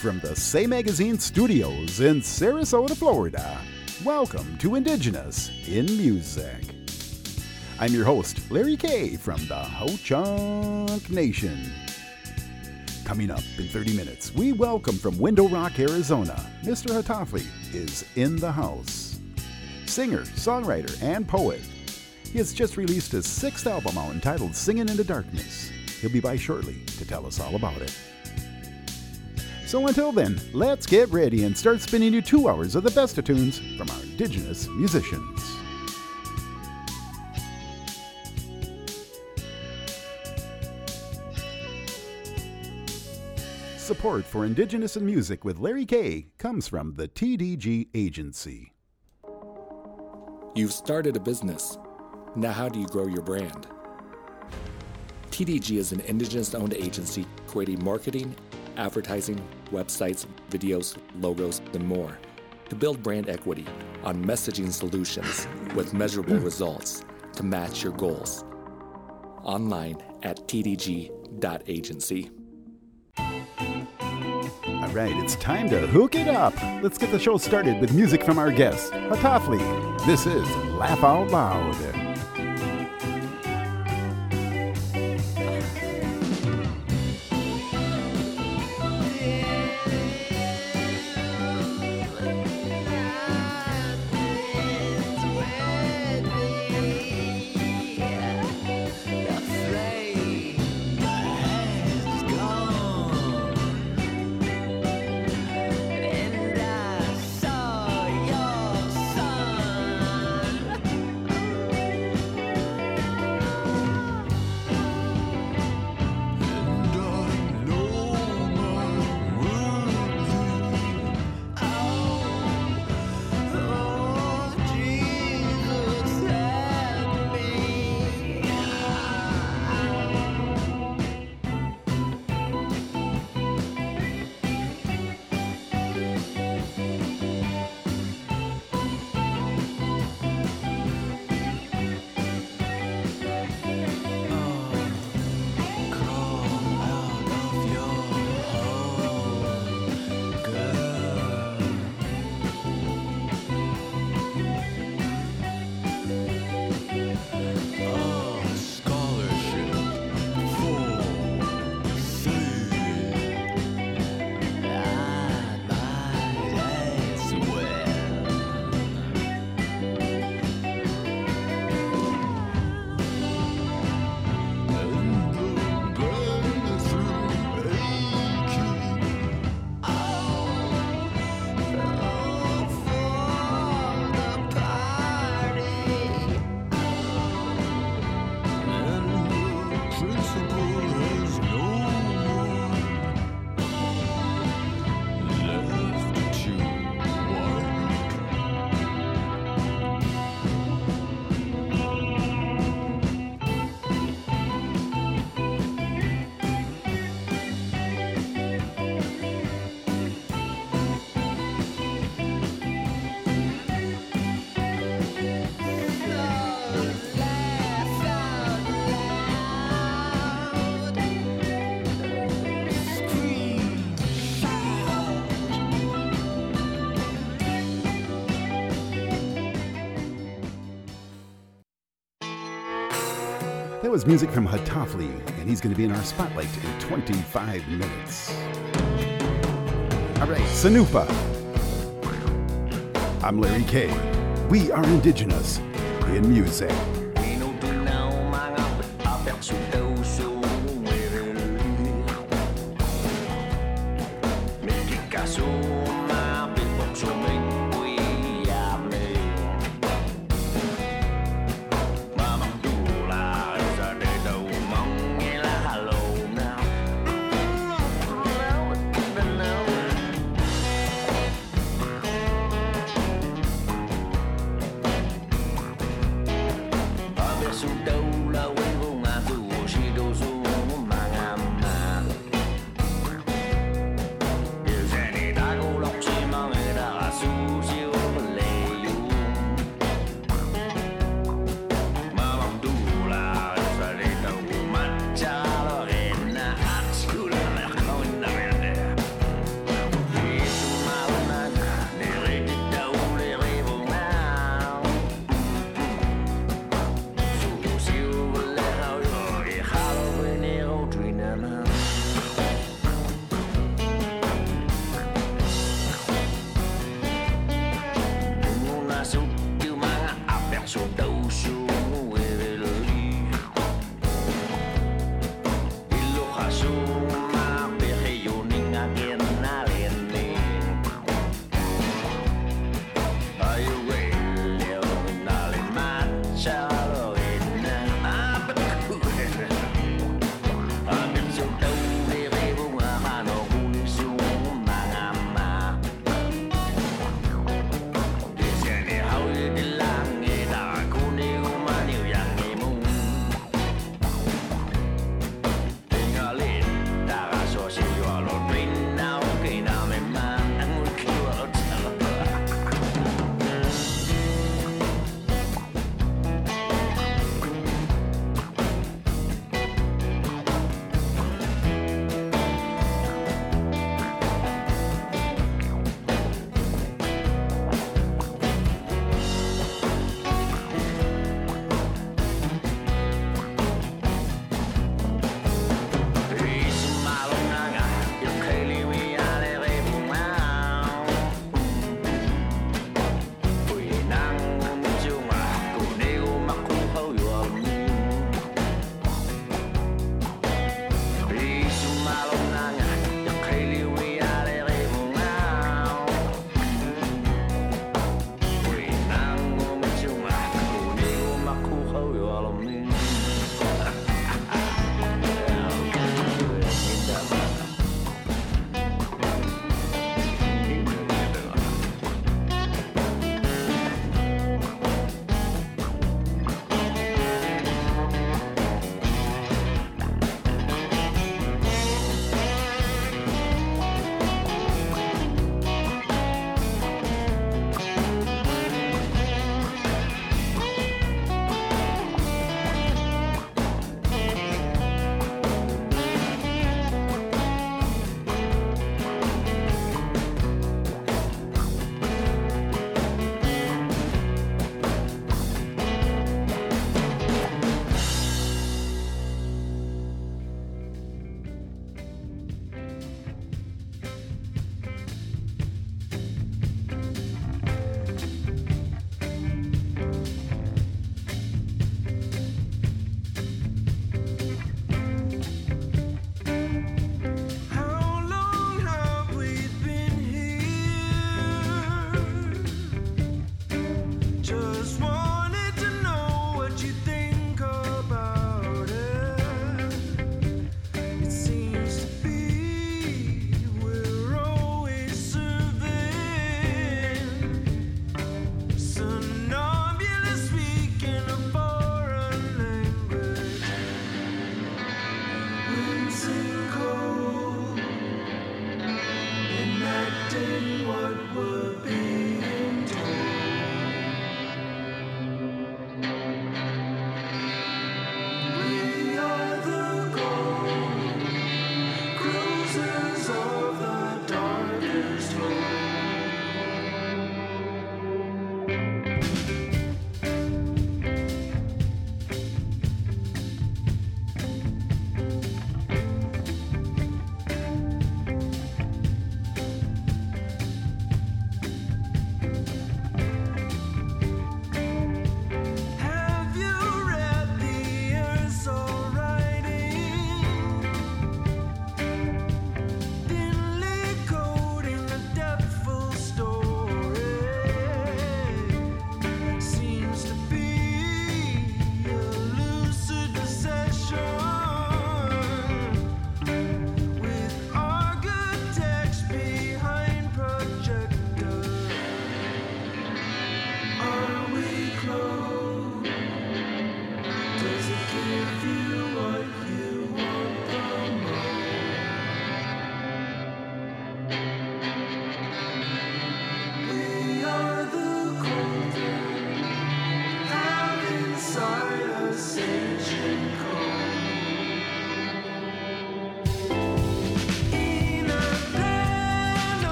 from the Say Magazine studios in Sarasota, Florida. Welcome to Indigenous in Music. I'm your host, Larry K from the Ho Chunk Nation. Coming up in 30 minutes, we welcome from Window Rock, Arizona, Mr. Hataalii is in the house. Singer, songwriter, and poet. He has just released his sixth album out entitled Singing in the Darkness. He'll be by shortly to tell us all about it. So until then, let's get ready and start spinning you two hours of the best of tunes from our indigenous musicians. Support for Indigenous in Music with Larry K comes from the TDG Agency. You've started a business. Now, how do you grow your brand? TDG is an Indigenous owned agency creating marketing, advertising, websites, videos, logos, and more to build brand equity on messaging solutions with measurable results to match your goals. Online at tdg.agency. All right, it's time to hook it up. Let's get the show started with music from our guest, Hataalii. This is Laugh Out Loud. That was music from Hataalii, and he's going to be in our spotlight in 25 minutes. All right, Sinuupa. I'm Larry K. We are indigenous in music.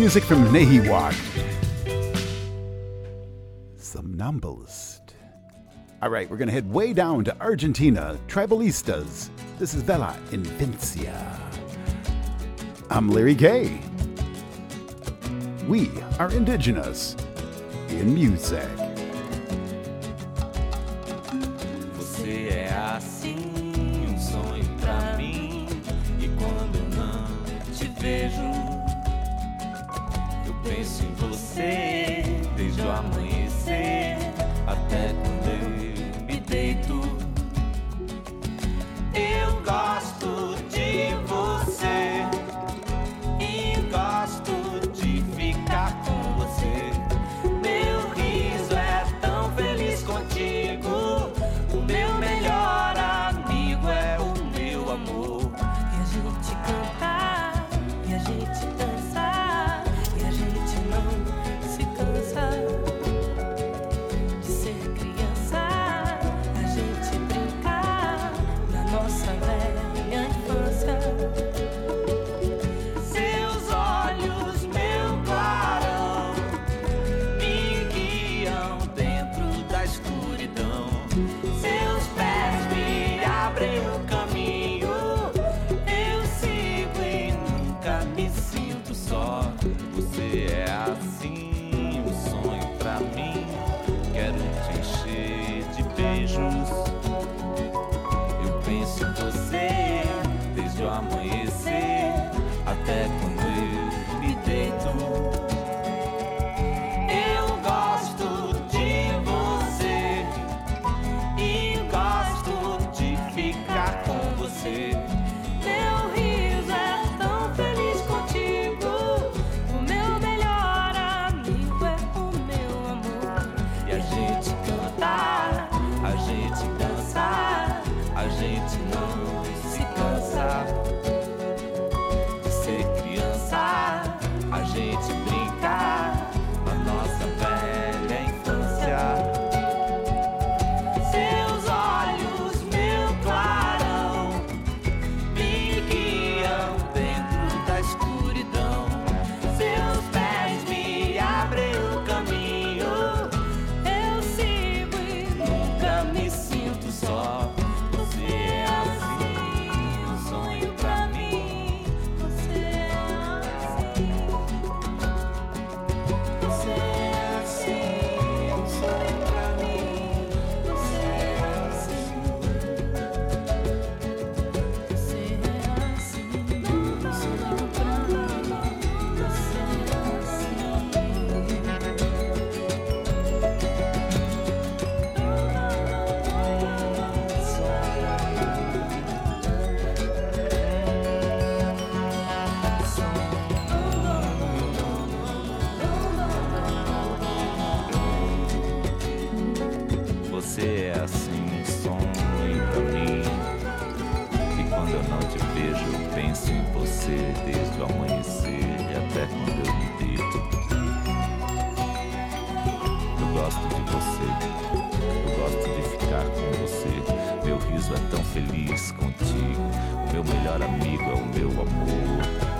music from nehiyawak. Somnambulist. All right, we're going to head way down to Argentina, Tribalistas. This is Vela Invencia. I'm Larry K. We are indigenous in music. gosto de você. Eu gosto de ficar com você. Meu riso é tão feliz contigo. Meu melhor amigo é o meu amor.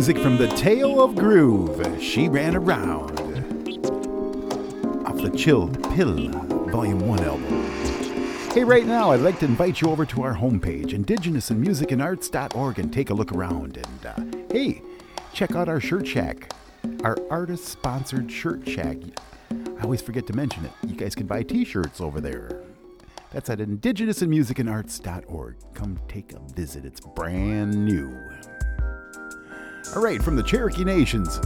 Music from the Tao of Groove. She ran around. Off the Chilled Pill Volume 1 album. Hey, right now, I'd like to invite you over to our homepage, indigenousinmusicandarts.org, and take a look around. And uh, hey, check out our shirt shack, our artist sponsored shirt shack. I always forget to mention it. You guys can buy t shirts over there. That's at indigenousinmusicandarts.org. Come take a visit, it's brand new. All right, from the Cherokee Nations,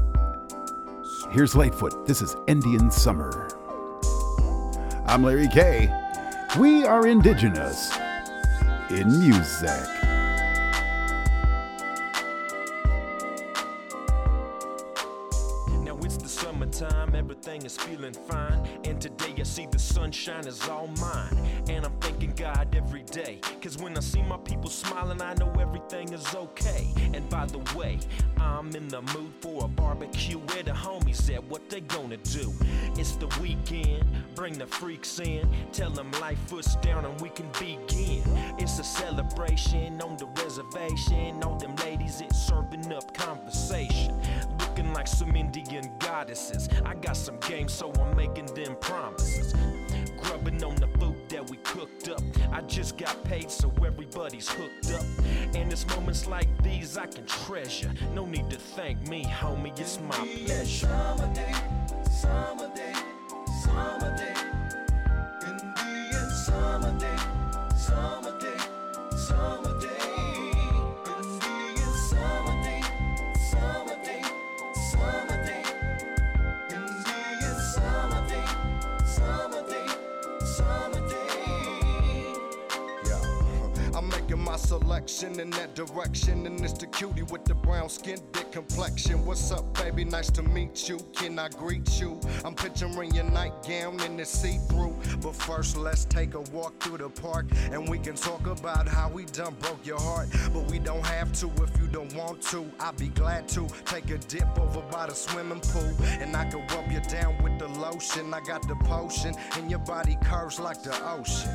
here's Litefoot. This is Indian Summer. I'm Larry K. We are indigenous in music. Now it's the summertime, everything is feeling fine. And today I see the sunshine is all mine. God every day. Cause when I see my people smiling, I know everything is okay. And by the way, I'm in the mood for a barbecue where the homies at. What they gonna do? It's the weekend, bring the freaks in. Tell them Litefoot's down and we can begin. It's a celebration on the reservation. All them ladies, it's serving up conversation. Looking like some Indian goddesses. I got some game, so I'm making them promises. Grubbing on the cooked up. I just got paid, so everybody's hooked up. And it's moments like these I can treasure. No need to thank me, homie, it's my pleasure. Summer day, summer day, that direction, and it's the cutie with the brown skin, thick complexion. What's up, baby? Nice to meet you. Can I greet you? I'm picturing your nightgown in the see-through. But first, let's take a walk through the park, and we can talk about how we done broke your heart. But we don't have to if you don't want to. I'd be glad to take a dip over by the swimming pool, and I can rub you down with the lotion. I got the potion, and your body curves like the ocean.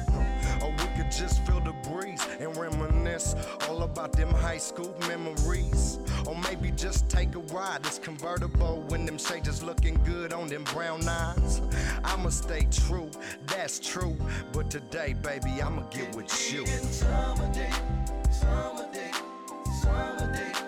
We could just feel the breeze and reminisce all about them high school memories. Or maybe just take a ride. It's convertible when them shades looking good on them brown eyes. I'ma stay true, that's true. But today, baby, I'ma get with you. Summer day, summer day, summer day.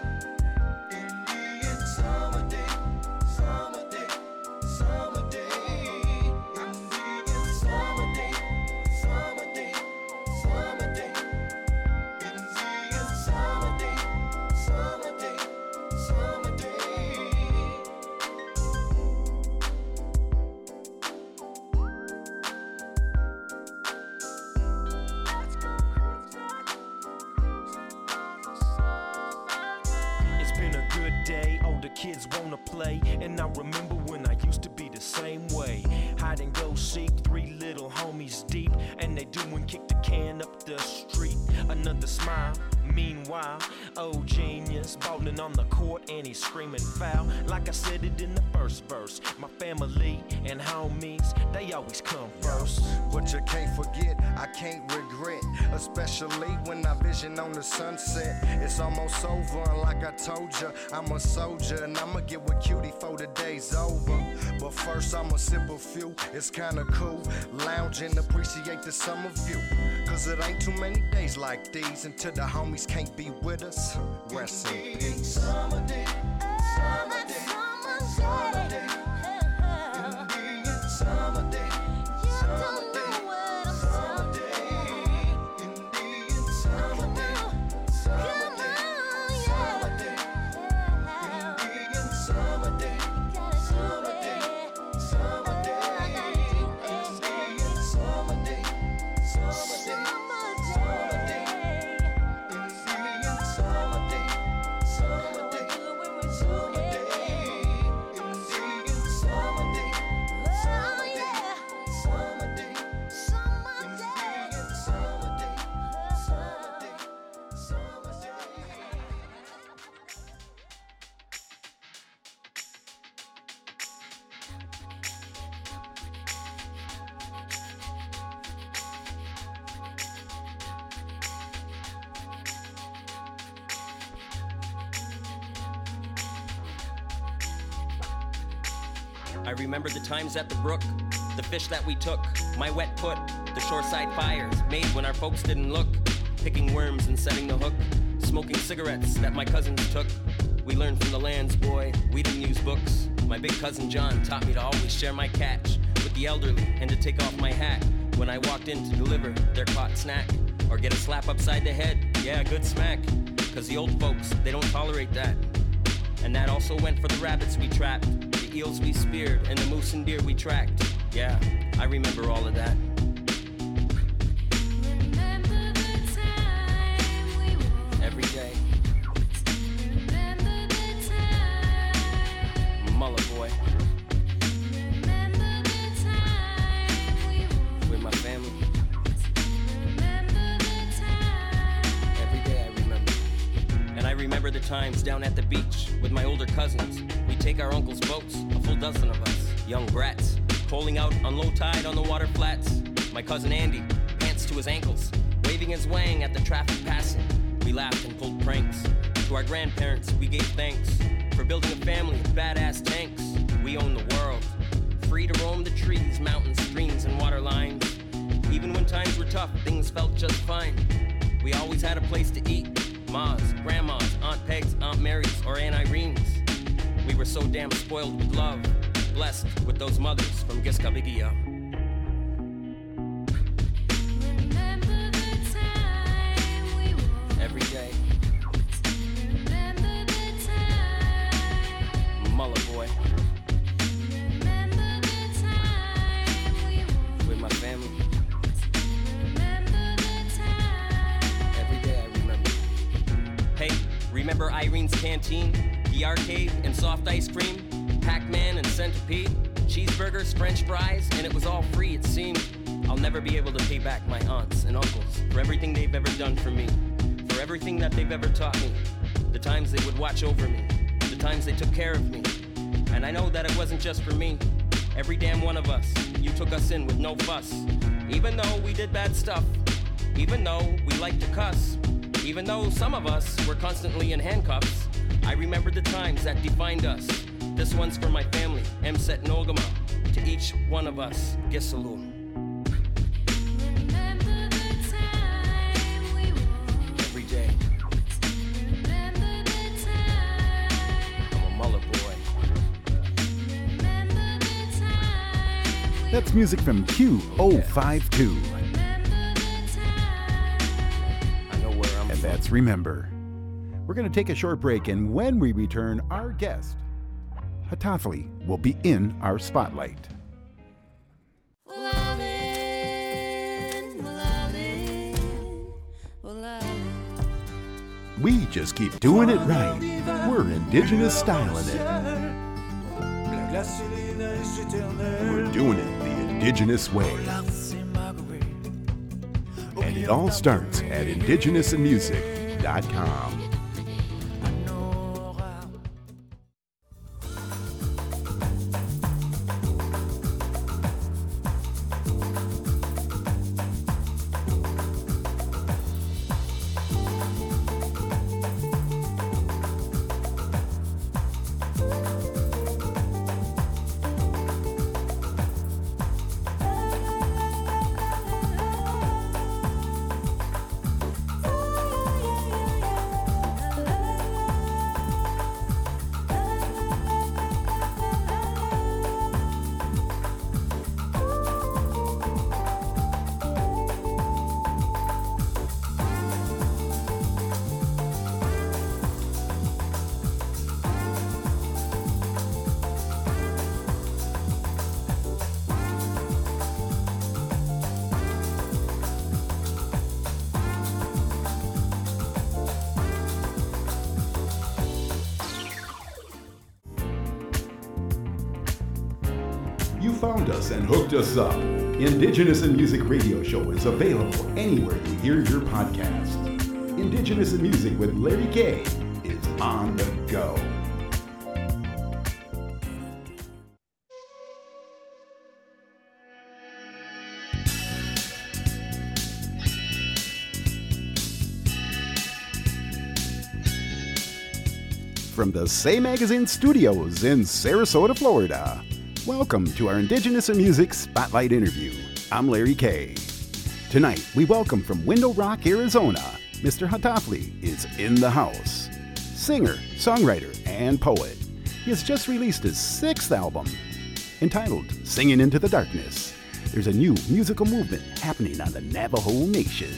The sunset. It's almost over, and like I told you, I'm a soldier. And I'ma get with cutie for the day's over. But first, I'ma sip a few, it's kinda cool. Lounge and appreciate the summer view. Cause it ain't too many days like these until the homies can't be with us. Rest in peace. Summer day, summer day, summer day. I remember the times at the brook, the fish that we took, my wet foot, the shoreside fires made when our folks didn't look, picking worms and setting the hook, smoking cigarettes that my cousins took. We learned from the lands, boy, we didn't use books. My big cousin John taught me to always share my catch with the elderly and to take off my hat when I walked in to deliver their caught snack or get a slap upside the head. Yeah, good smack. Cause the old folks, they don't tolerate that. And that also went for the rabbits we trapped, eels we speared, and the moose and deer we tracked. Yeah, I remember all of that. Traffic passing. We laughed and pulled pranks. To our grandparents, we gave thanks for building a family of badass tanks. We own the world, free to roam the trees, mountains, streams, and water lines. Even when times were tough, things felt just fine. We always had a place to eat. Ma's, Grandma's, Aunt Peg's, Aunt Mary's, or Aunt Irene's. We were so damn spoiled with love, blessed with those mothers from Giskabigia. For me. Every damn one of us, you took us in with no fuss. Even though we did bad stuff, even though we liked to cuss, even though some of us were constantly in handcuffs, I remember the times that defined us. This one's for my family, Mset Nogama. To each one of us, Gisalu. Time That's music from Q052. Remember the time. I know where I'm And that's Remember. We're going to take a short break, and when we return, our guest, Hataalii, will be in our spotlight. We just keep doing it right. We're indigenous styling it. La glace et les neiges éternelles. We're doing it the indigenous way. And it all starts at indigenousinmusic.com. found us and hooked us up. Indigenous and Music Radio Show is available anywhere you hear your podcast. Indigenous and Music with Larry K is on the go. From the Say Magazine studios in Sarasota, Florida, Welcome to our Indigenous in Music Spotlight interview. I'm Larry K. Tonight, we welcome from Window Rock, Arizona, Mr. Hataalii is in the house. Singer, songwriter, and poet. He has just released his sixth album, entitled Singing into the Darkness. There's a new musical movement happening on the Navajo Nation.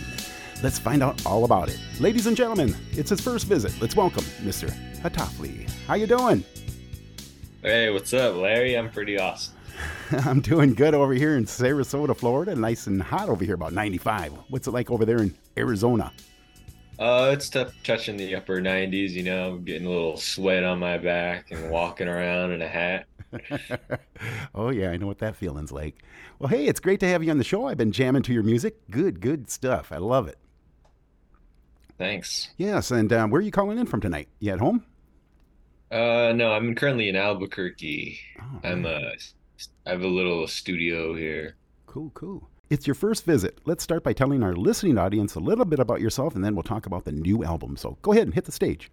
Let's find out all about it. Ladies and gentlemen, it's his first visit. Let's welcome Mr. Hataalii. How you doing? Hey, what's up, Larry? I'm pretty awesome. I'm doing good over here in Sarasota, Florida. Nice and hot over here, about 95. What's it like over there in Arizona? Uh, it's tough touching the upper 90s, you know, getting a little sweat on my back and walking around in a hat. oh, yeah, I know what that feeling's like. Well, hey, it's great to have you on the show. I've been jamming to your music. Good, good stuff. I love it. Thanks. Yes, and um, where are you calling in from tonight? You at home? Uh, no, I'm currently in Albuquerque. Oh, I'm uh, I have a little studio here. Cool, cool. It's your first visit. Let's start by telling our listening audience a little bit about yourself, and then we'll talk about the new album. So go ahead and hit the stage.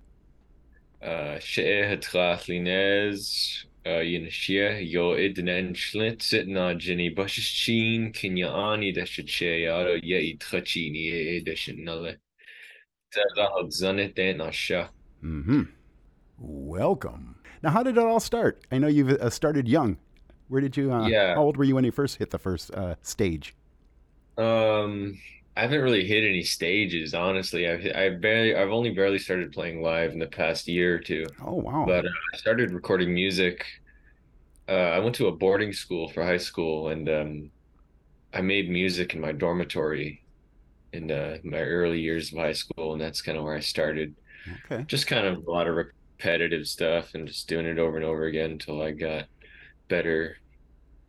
Uh, She'e Hatrach Linez, uh, Yo Idnen Schlint, sitting on Jenny Bushichin, Kenya Ani, Dashache, Yado, Ye Trachini, Dashanale. Tazahal Zanet. Mm-hmm. Welcome. Now, how did it all start? I know you've uh, started young. Where did you? Uh, Yeah. How old were you when you first hit the first uh, stage? Um, I haven't really hit any stages, honestly. I've I barely, I've only barely started playing live in the past year or two. Oh wow. But uh, I started recording music. Uh, I went to a boarding school for high school, and um, I made music in my dormitory in uh, my early years of high school, and that's kind of where I started. okay. Just kind of a lot of repetitive stuff, and just doing it over and over again until I got better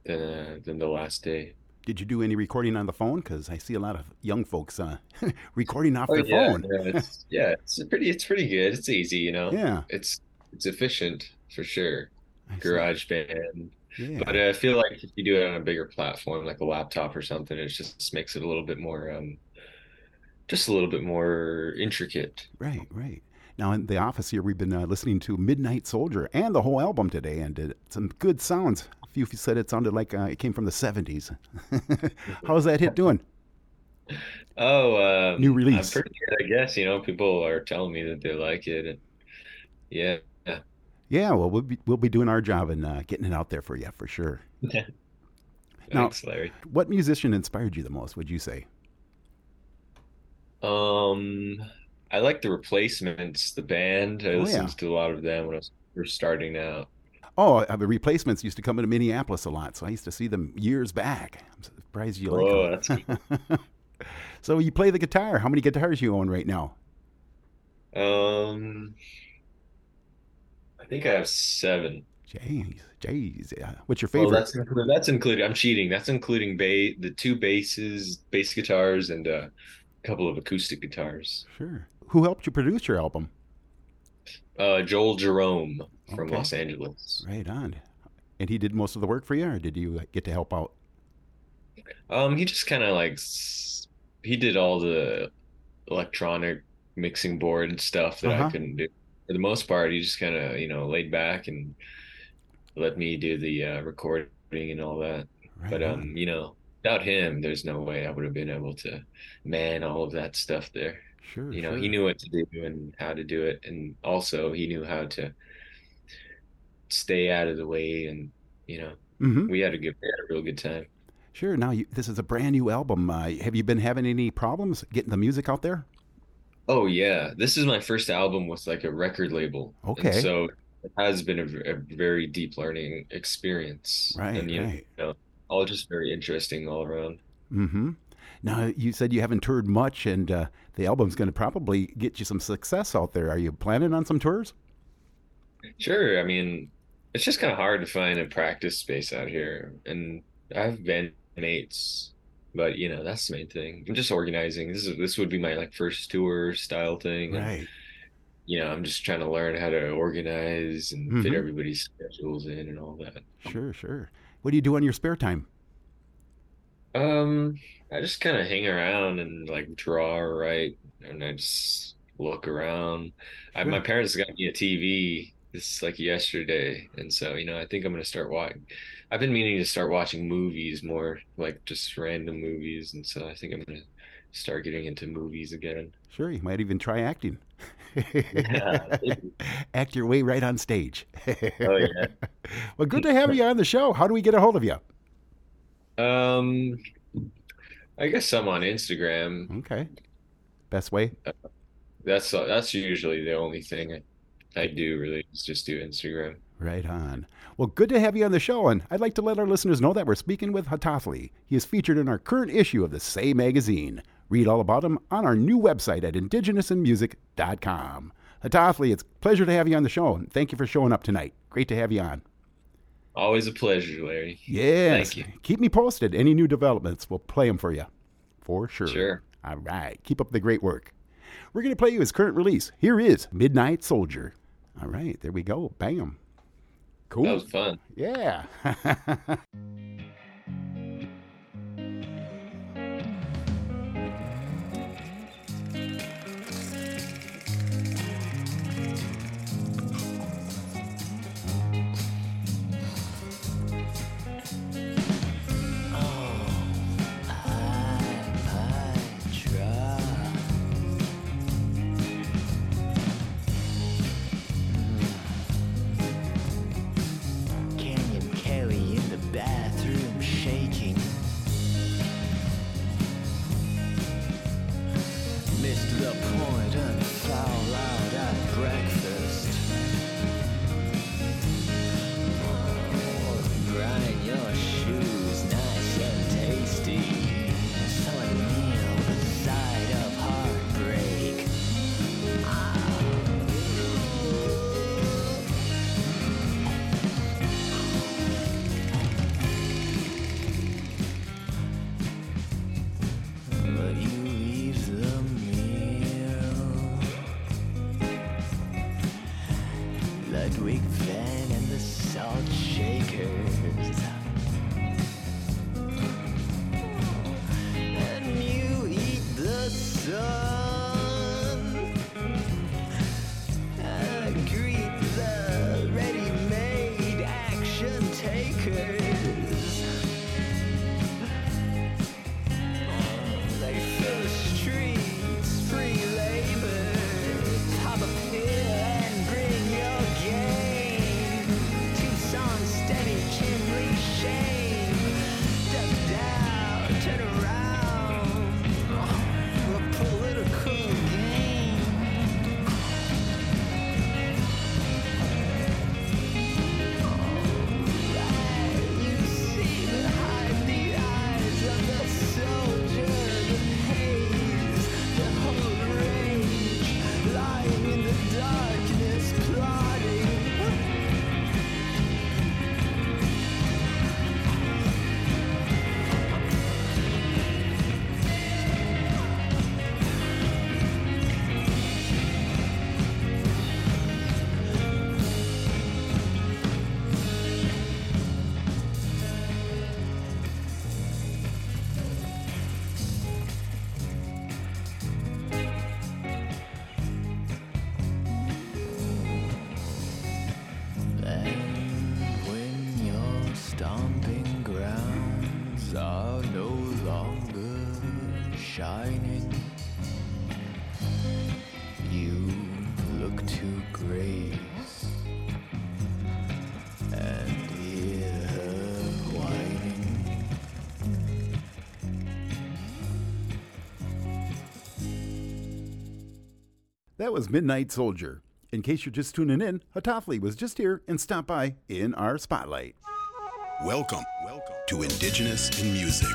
than uh, than the last day. Did you do any recording on the phone? Because I see a lot of young folks uh, recording off Oh their yeah, phone. yeah, it's, yeah, it's pretty, it's pretty good. It's easy, you know. Yeah. It's it's efficient for sure. I see. GarageBand, Yeah. but I feel like if you do it on a bigger platform, like a laptop or something, it just makes it a little bit more, um, just a little bit more intricate. Right, right. Now in the office here, we've been uh, listening to Midnight Soldier and the whole album today, and uh, some good sounds. A few said it sounded like uh, it came from the '70s. How's that hit doing? Oh, um, New release. pretty good, I guess. You know, people are telling me that they like it, and yeah, yeah. Yeah, well, we'll be we'll be doing our job and uh, getting it out there for you for sure. Now- Thanks, Larry. What musician inspired you the most? Would you say? Um, I like the Replacements, the band. I Oh, listened yeah. to a lot of them when I was first starting out. Oh, uh, the replacements used to come into Minneapolis a lot, so I used to see them years back. I'm surprised you like Oh, them. that's so you play the guitar. How many guitars you own right now? um, I think I have seven. Jeez, jeez. Yeah. What's your favorite? that's included, that's included. I'm cheating. That's including ba the two basses, bass guitars, and uh, a couple of acoustic guitars. Sure. Who helped you produce your album? Uh, Joel Jerome from Okay. Los Angeles. Right on. And he did most of the work for you, or did you get to help out? Um, he just kind of like he did all the electronic mixing board and stuff that Uh-huh. I couldn't do. For the most part, he just kind of, you know, laid back and let me do the uh, recording and all that. Right But on. um, you know, without him, there's no way I would have been able to man all of that stuff there. Sure. You know, sure. he knew what to do and how to do it, and also he knew how to stay out of the way, and you know, hmm we had a good, we had a real good time. Sure. Now you, this is a brand new album. Uh, have you been having any problems getting the music out there? Oh yeah, this is my first album with like a record label. And Okay. so it has been a very deep learning experience. Right, And you right. know, all just very interesting all around. Mm-hmm. Now you said you haven't toured much, and uh, the album's going to probably get you some success out there. Are you planning on some tours? Sure, I mean, it's just kind of hard to find a practice space out here. And I have bandmates, but you know, that's the main thing. I'm just organizing. This is this would be my like first tour style thing. and, Right. you know, I'm just trying to learn how to organize and fit Mhm. everybody's schedules in and all that. Sure. Sure. What do you do on your spare time? Um, I just kind of hang around and like draw or write, and I just look around. I, my parents got me a TV It's like yesterday, and so you know I think I'm gonna start watching. I've been meaning to start watching movies more, like just random movies, and so I think I'm gonna start getting into movies again. Sure, you might even try acting. Yeah. Act your way right on stage. Oh yeah. well, good to have you on the show. How do we get a hold of you? Um, I guess I'm on Instagram. Okay. Best way? Uh, that's uh, that's usually the only thing I, I do really is just do Instagram. Right on. Well, good to have you on the show, and I'd like to let our listeners know that we're speaking with Hataalii. He is featured in our current issue of the Say magazine. Read all about him on our new website at indigenousandmusic.com. Hataalii, it's a pleasure to have you on the show, and thank you for showing up tonight. Great to have you on. Always a pleasure, Larry. Yes. Thank you. Keep me posted. Any new developments, we'll play them for you. For sure. Sure. All right. Keep up the great work. We're going to play you his current release. Here is Midnight Soldier. All right. There we go. Bam. Cool. That was fun. Yeah. that was Midnight Soldier. In case you're just tuning in, Hataalii was just here and stopped by in our spotlight. Welcome, welcome to Indigenous in Music.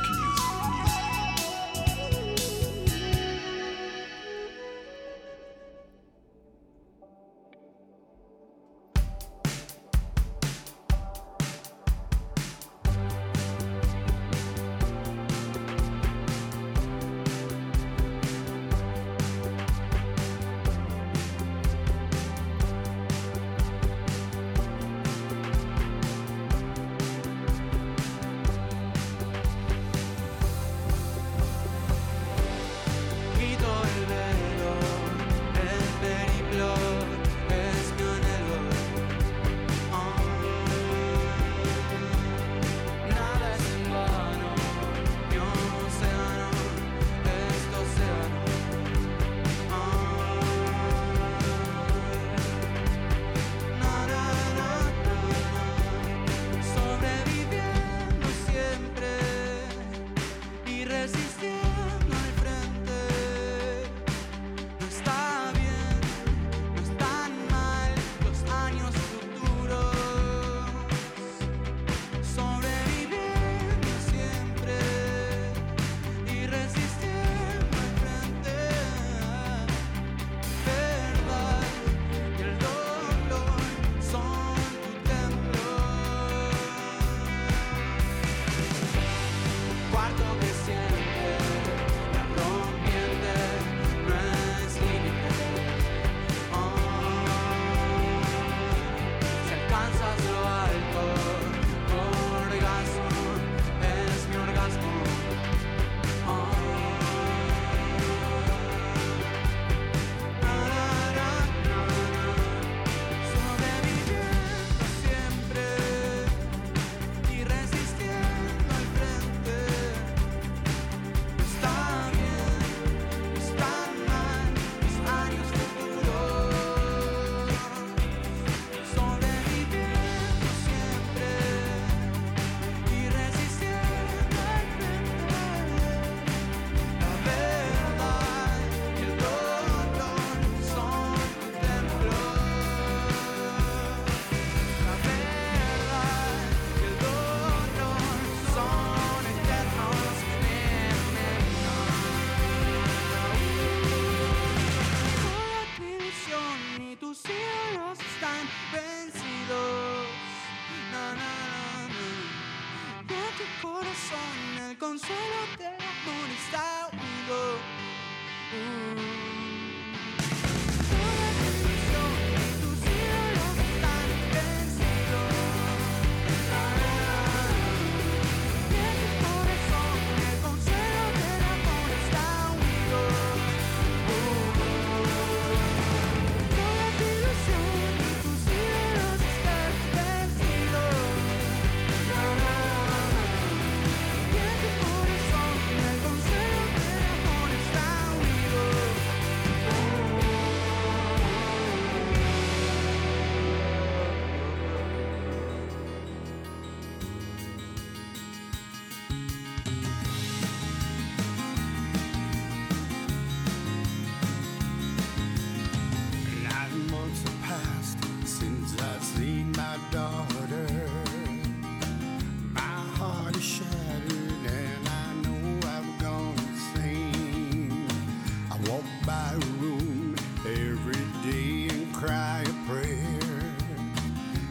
by room every day and cry a prayer.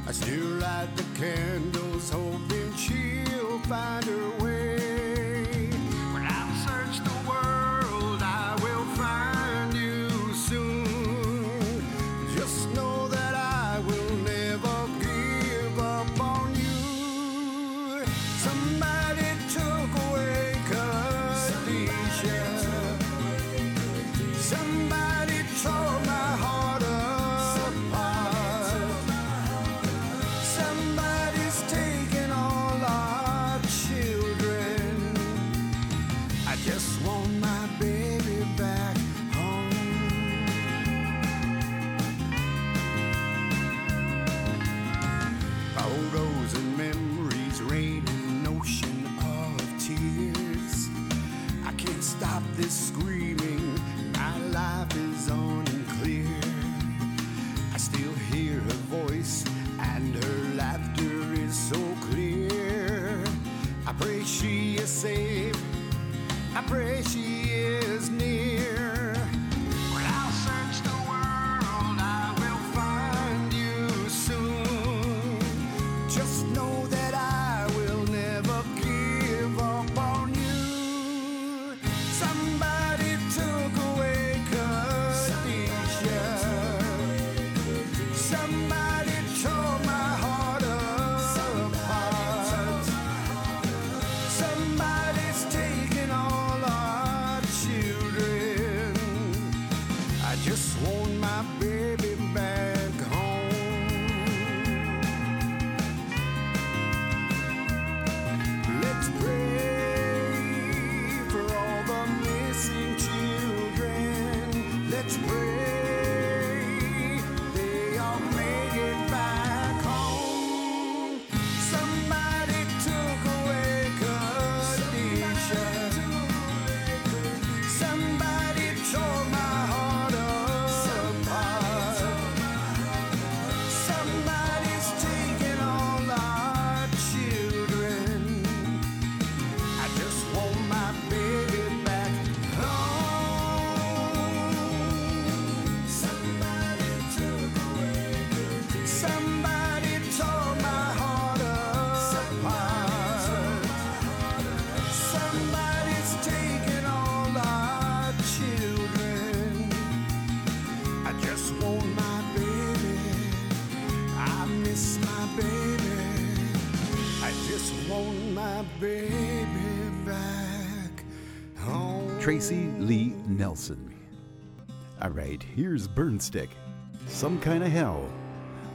I still light the candles, hoping she'll find her right, here's Burnstick, Some Kind of Hell.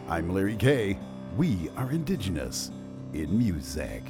I'm Larry K. We are Indigenous in Music.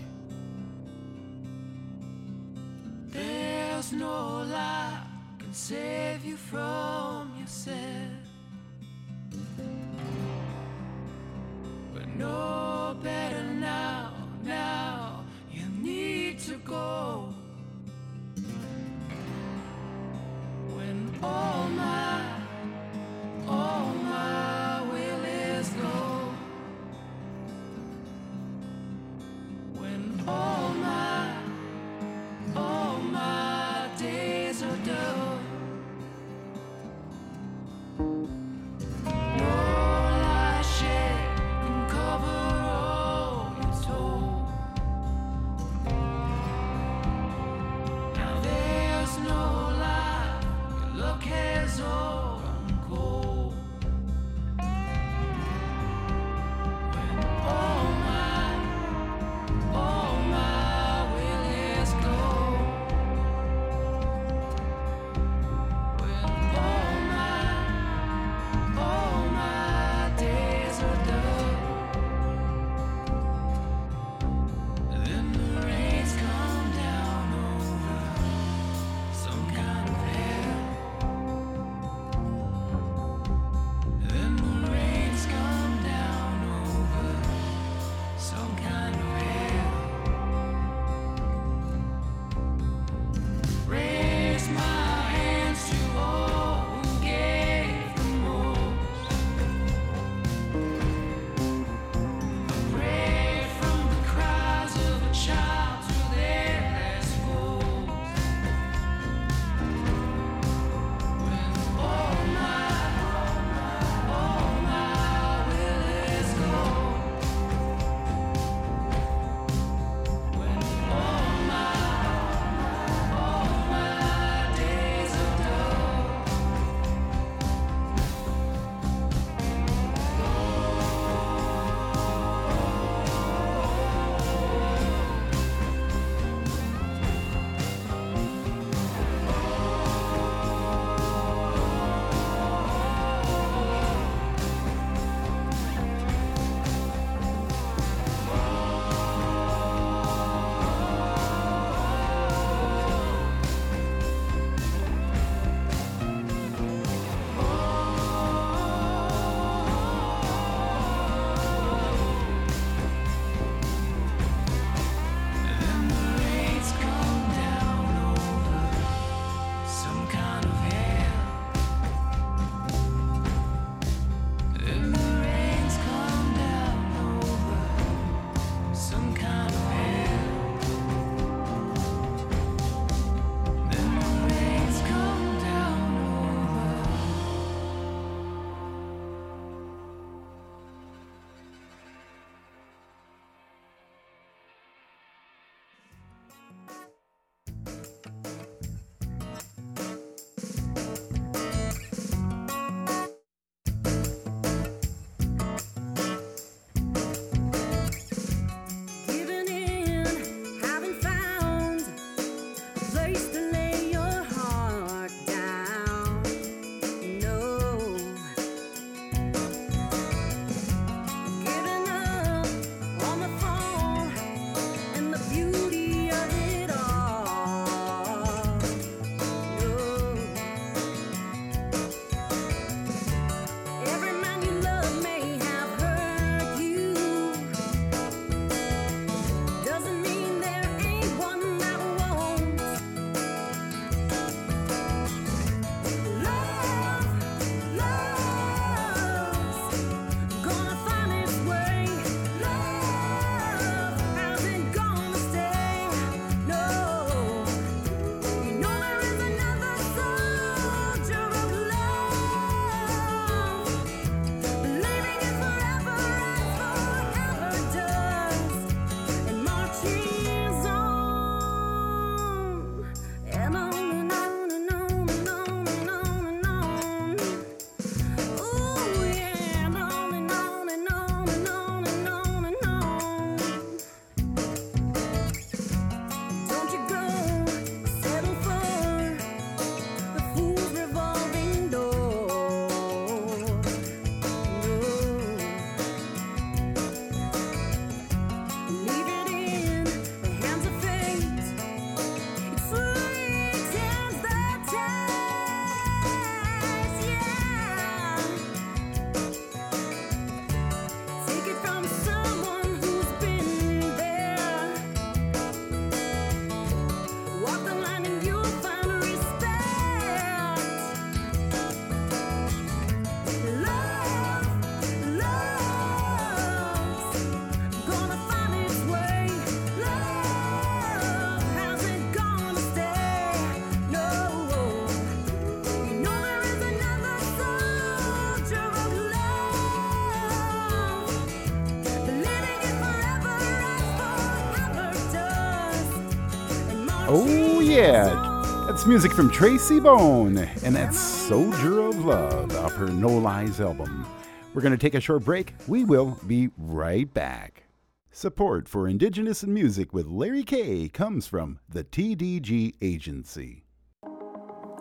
Music from Tracy Bone, and that's Soldier of Love off her No Lies album. We're going to take a short break. We will be right back. Support for Indigenous in Music with Larry K comes from the TDG Agency.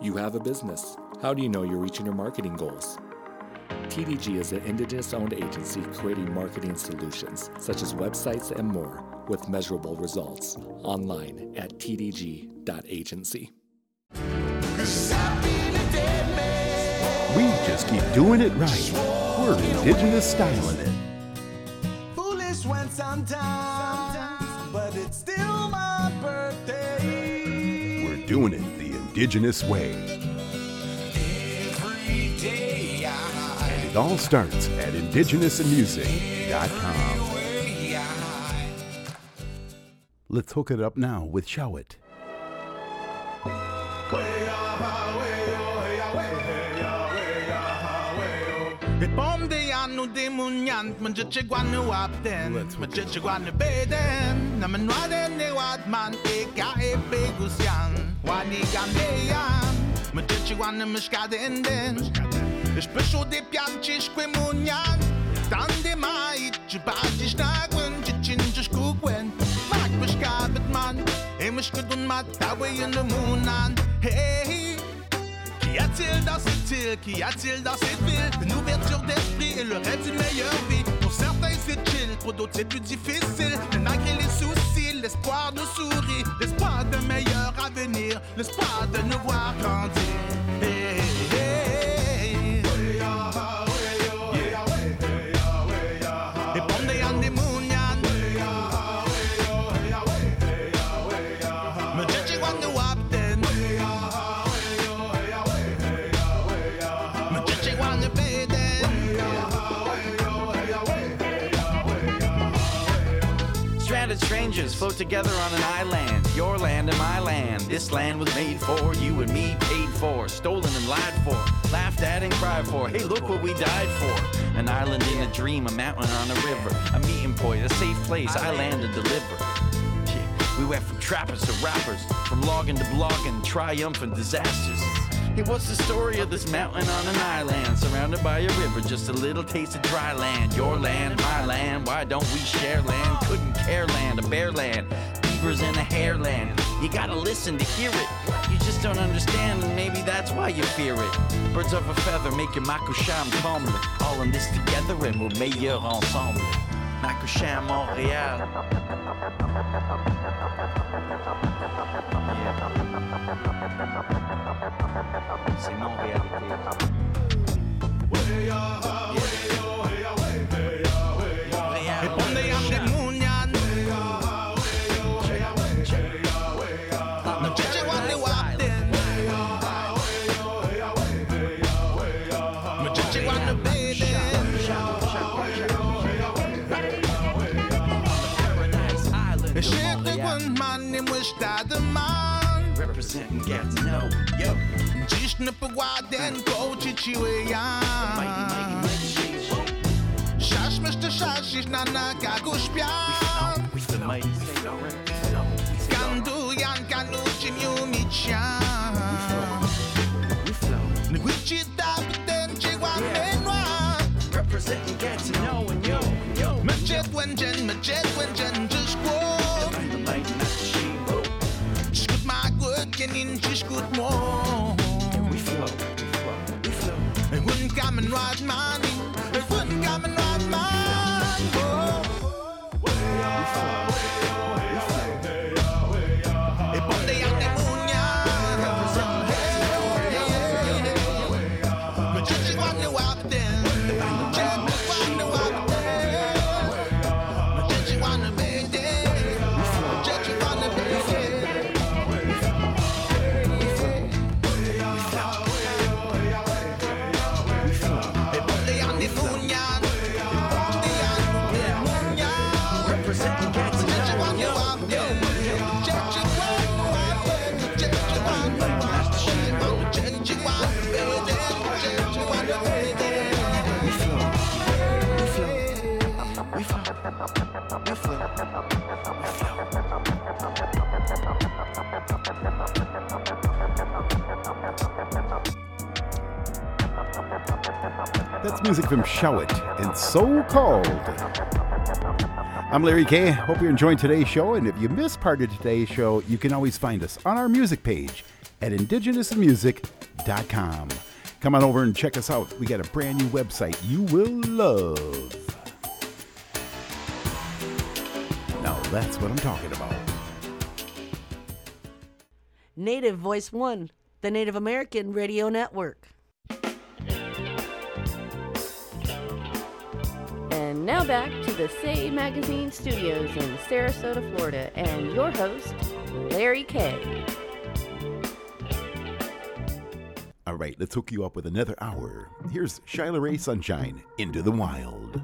You have a business. How do you know you're reaching your marketing goals? TDG is an Indigenous owned agency creating marketing solutions such as websites and more with measurable results online at tdg.agency. We just keep doing it right. We're Indigenous styling it. Foolish when sometimes, but it's still my birthday. We're doing it the Indigenous way. Every day I It all starts at indigenousinmusic.com. Let's hook it up now with Shauit. E bombe hanno demuniant, man jitje gwan nu apten, man jitje gwan nu beden, na man waden ne wad man e e begusian, wani gandeyan, man jitje gwan nu mishkade enden, ich bisho de pianchi squimunian, dan de mai, jibadi schnagwen, mishkadun mat, tawe in the moonan, hey, Qui a-t-il dans cette île? Qui a-t-il dans cette ville? Une ouverture d'esprit et le rêve d'une meilleure vie. Pour certains c'est chill, pour d'autres c'est plus difficile. Mais malgré les soucis, l'espoir nous sourit. L'espoir d'un meilleur avenir L'espoir de nous voir grandir together on an island. Your land and my land. This land was made for you and me, paid for, stolen and lied for, laughed at and cried for. Hey, look what we died for. An island in a dream, a mountain on a river, a meeting point, a safe place. I land to deliver. We went from trappers to rappers, from logging to blogging, triumphant disasters. What's the story of this mountain on an island, surrounded by a river, just a little taste of dry land? Your land, my land, why don't we share land? Couldn't care land, a bare land, beavers in a hair land. You gotta listen to hear it. You just don't understand, and maybe that's why you fear it. Birds of a feather make your Makusham comble. All in this together, and we're meilleurs ensemble. Makusham, Montréal. Man in wish that the man Representing Gatineau. Yo. Jish ne pe waden go chichiwe yan Shash Mr. Shash is na na mighty Saint Kandu yan kanu chinyu michan Niguichita puten chigwan menwa Representing Gatineau and yo, yo. Majet wenjen, majet wenjen and ride money That's music from Shauit and Socalled. I'm Larry K. Hope you're enjoying today's show. And if you missed part of today's show, you can always find us on our music page at indigenousmusic.com. Come on over and check us out. We got a brand new website you will love. Now, that's what I'm talking about. Native Voice One, the Native American Radio Network. now back to the Say Magazine studios in Sarasota, Florida, and your host, Larry K. All right, let's hook you up with another hour. Here's Shylah Ray Sunshine, Into the Wild.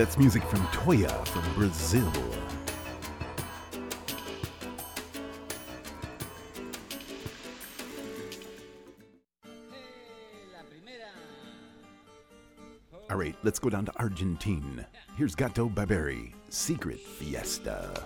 That's music from Toia from Brazil. All right, let's go down to Argentine. Here's Gato Barbieri, Secret Fiesta.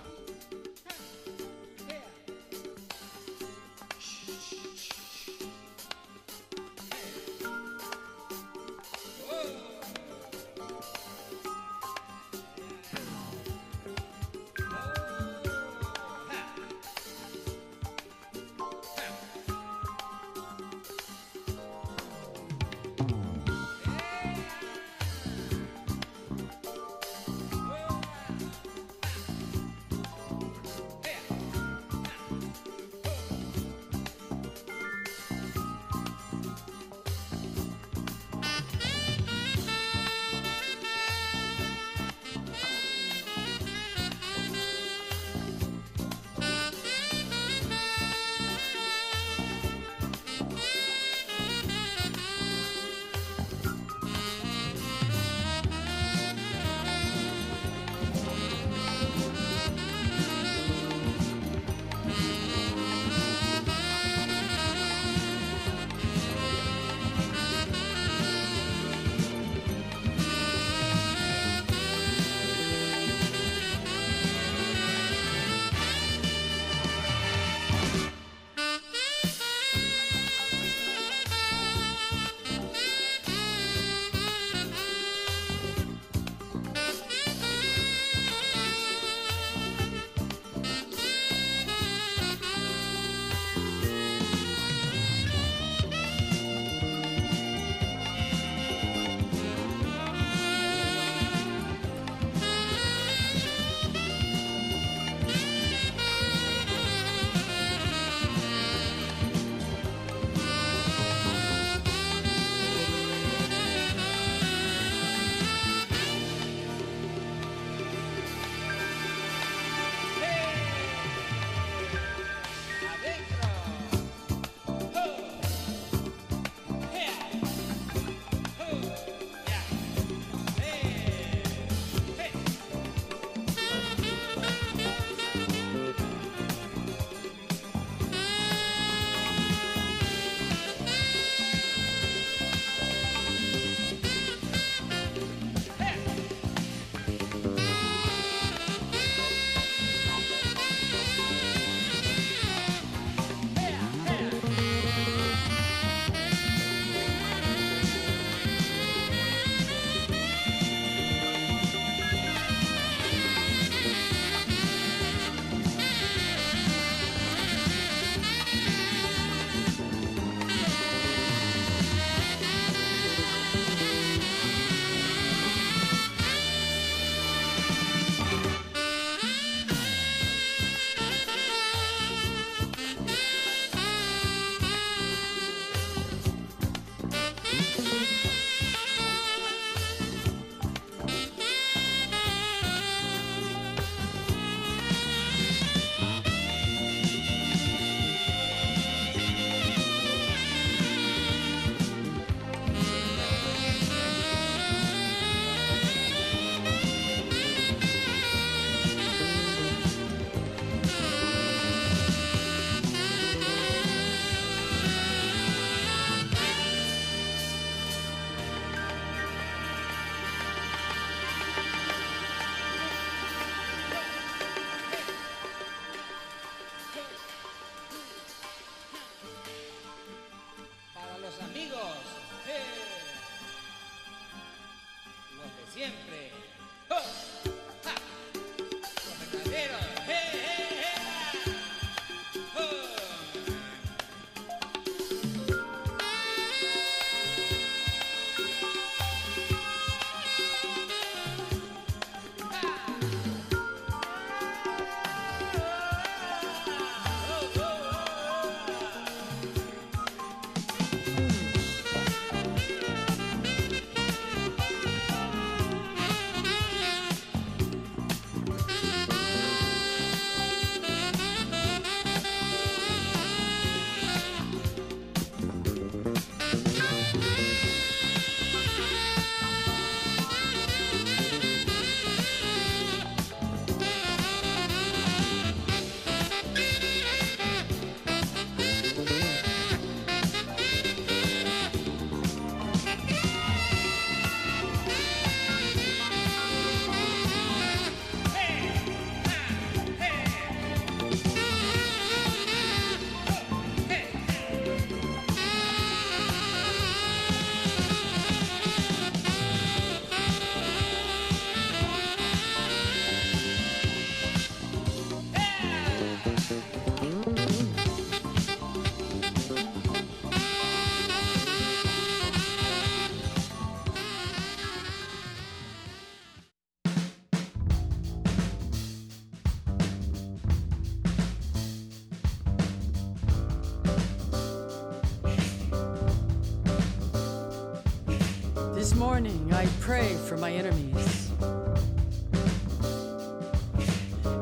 My enemies.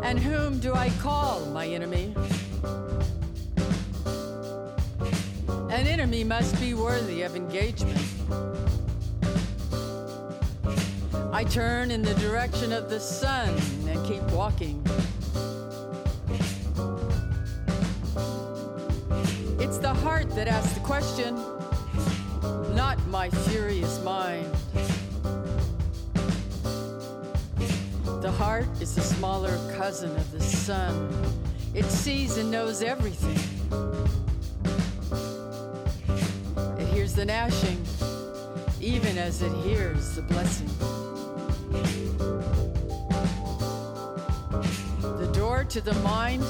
And whom do I call my enemy? An enemy must be worthy of engagement. I turn in the direction of the sun and keep walking. It's the heart that asks the question, not my furious smaller cousin of the sun. It sees and knows everything. It hears the gnashing, even as it hears the blessing. The door to the mind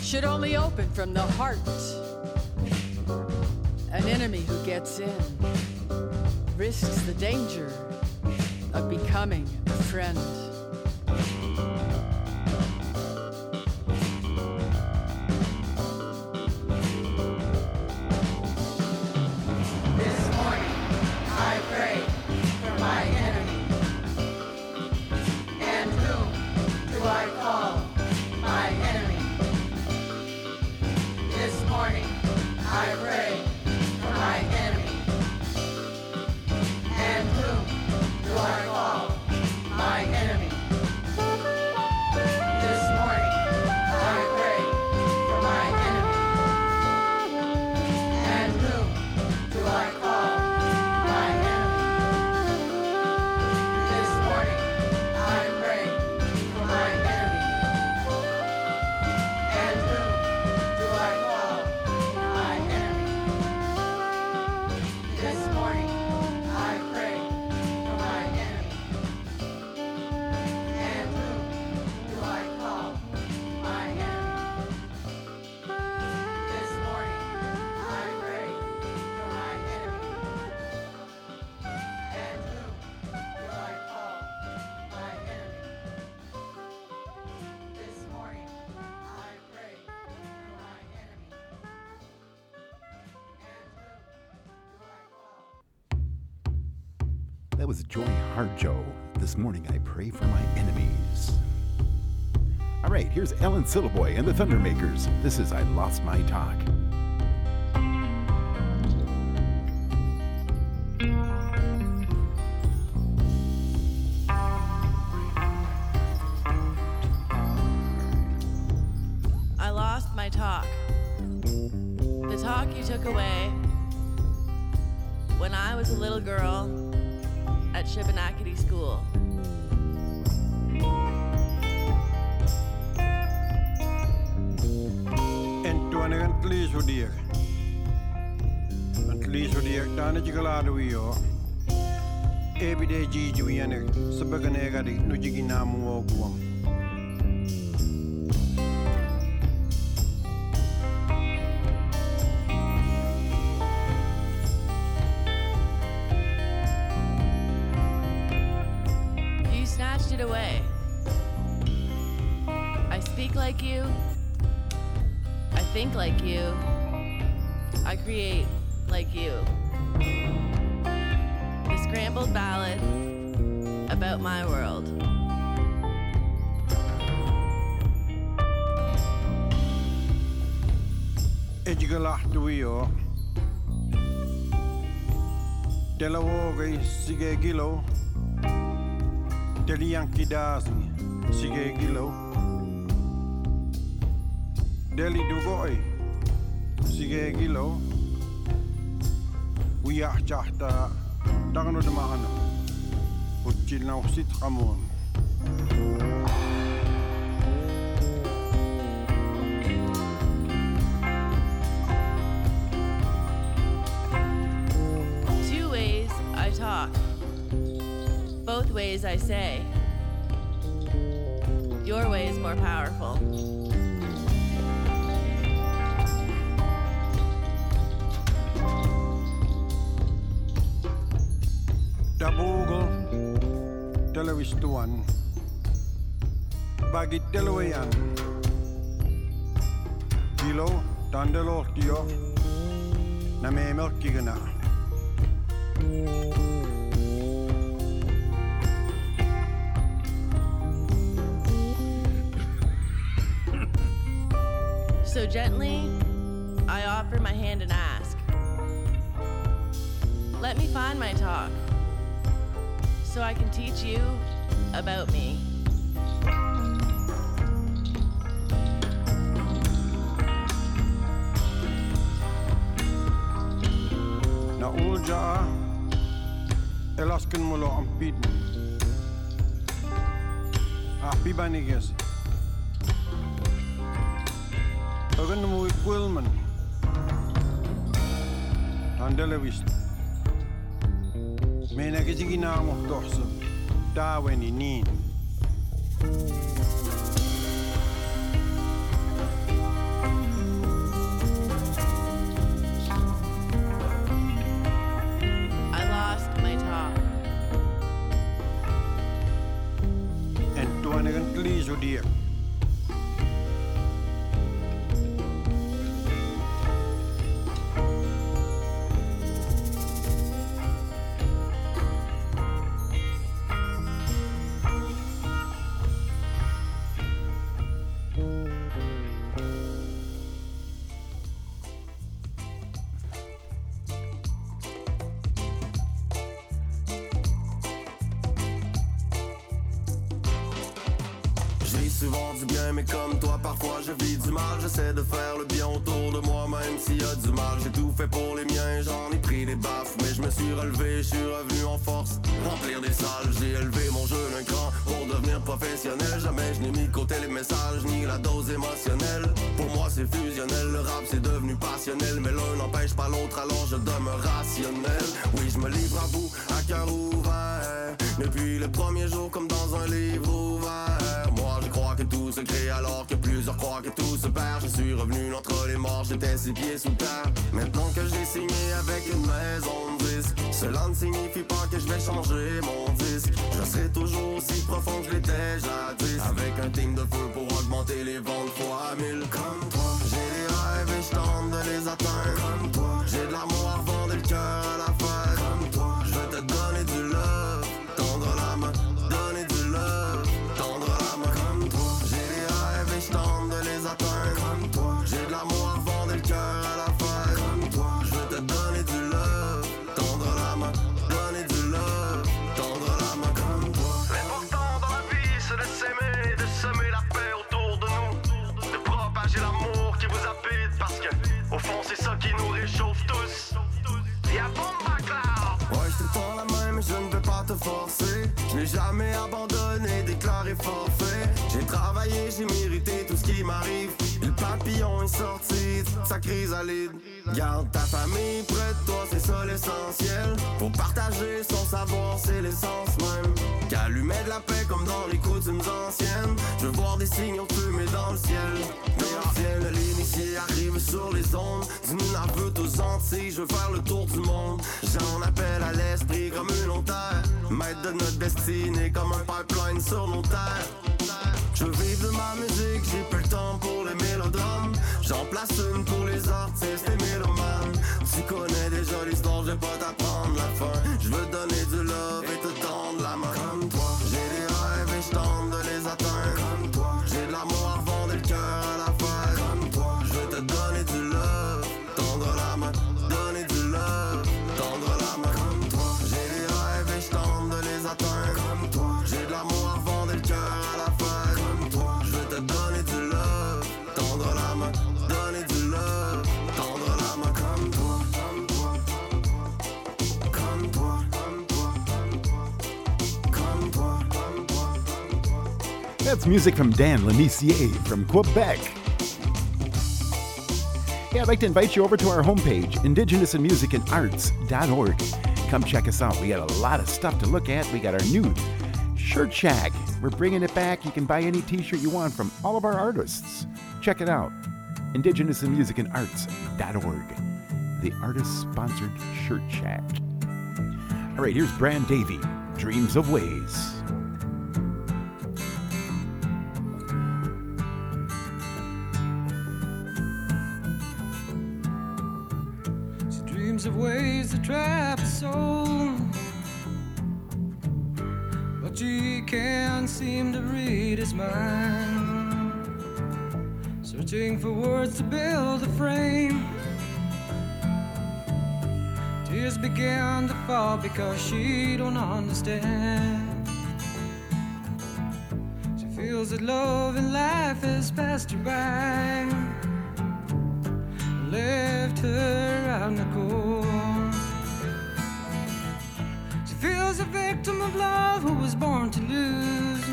should only open from the heart. An enemy who gets in risks the danger of becoming a friend. That was Joy Harjo. This morning I pray for my enemies. All right, here's Alan Syliboy and the Thundermakers. This is I Lost My Talk. kidasi sige gilaw deli dugoy sige gilaw wiyah chahta dangno dumahana utchil na usit kamo. Kilo na. So gently, I offer my hand and ask. Let me find my talk so I can teach you about me. نقول جاء Ellers kunne man om biten. Ah, biban ikke yes. Øgende mod Gwilman. Han dele vist. Men jeg kan ikke nærmere That's music from Dan Lemissier from Quebec. Hey, I'd like to invite you over to our homepage, indigenousinmusicandarts.org. Come check us out. We got a lot of stuff to look at. We got our new shirt shack. We're bringing it back. You can buy any t shirt you want from all of our artists. Check it out. IndigenousinMusicandArts.org. The artist sponsored shirt shack. All right, here's Brian Davey Dreams of Ways. of ways to trap his soul. But she can't seem to read his mind. Searching for words to build a frame. Tears began to fall because she don't understand. She feels that love and life has passed her by left her out in the cold. Feels a victim of love who was born to lose.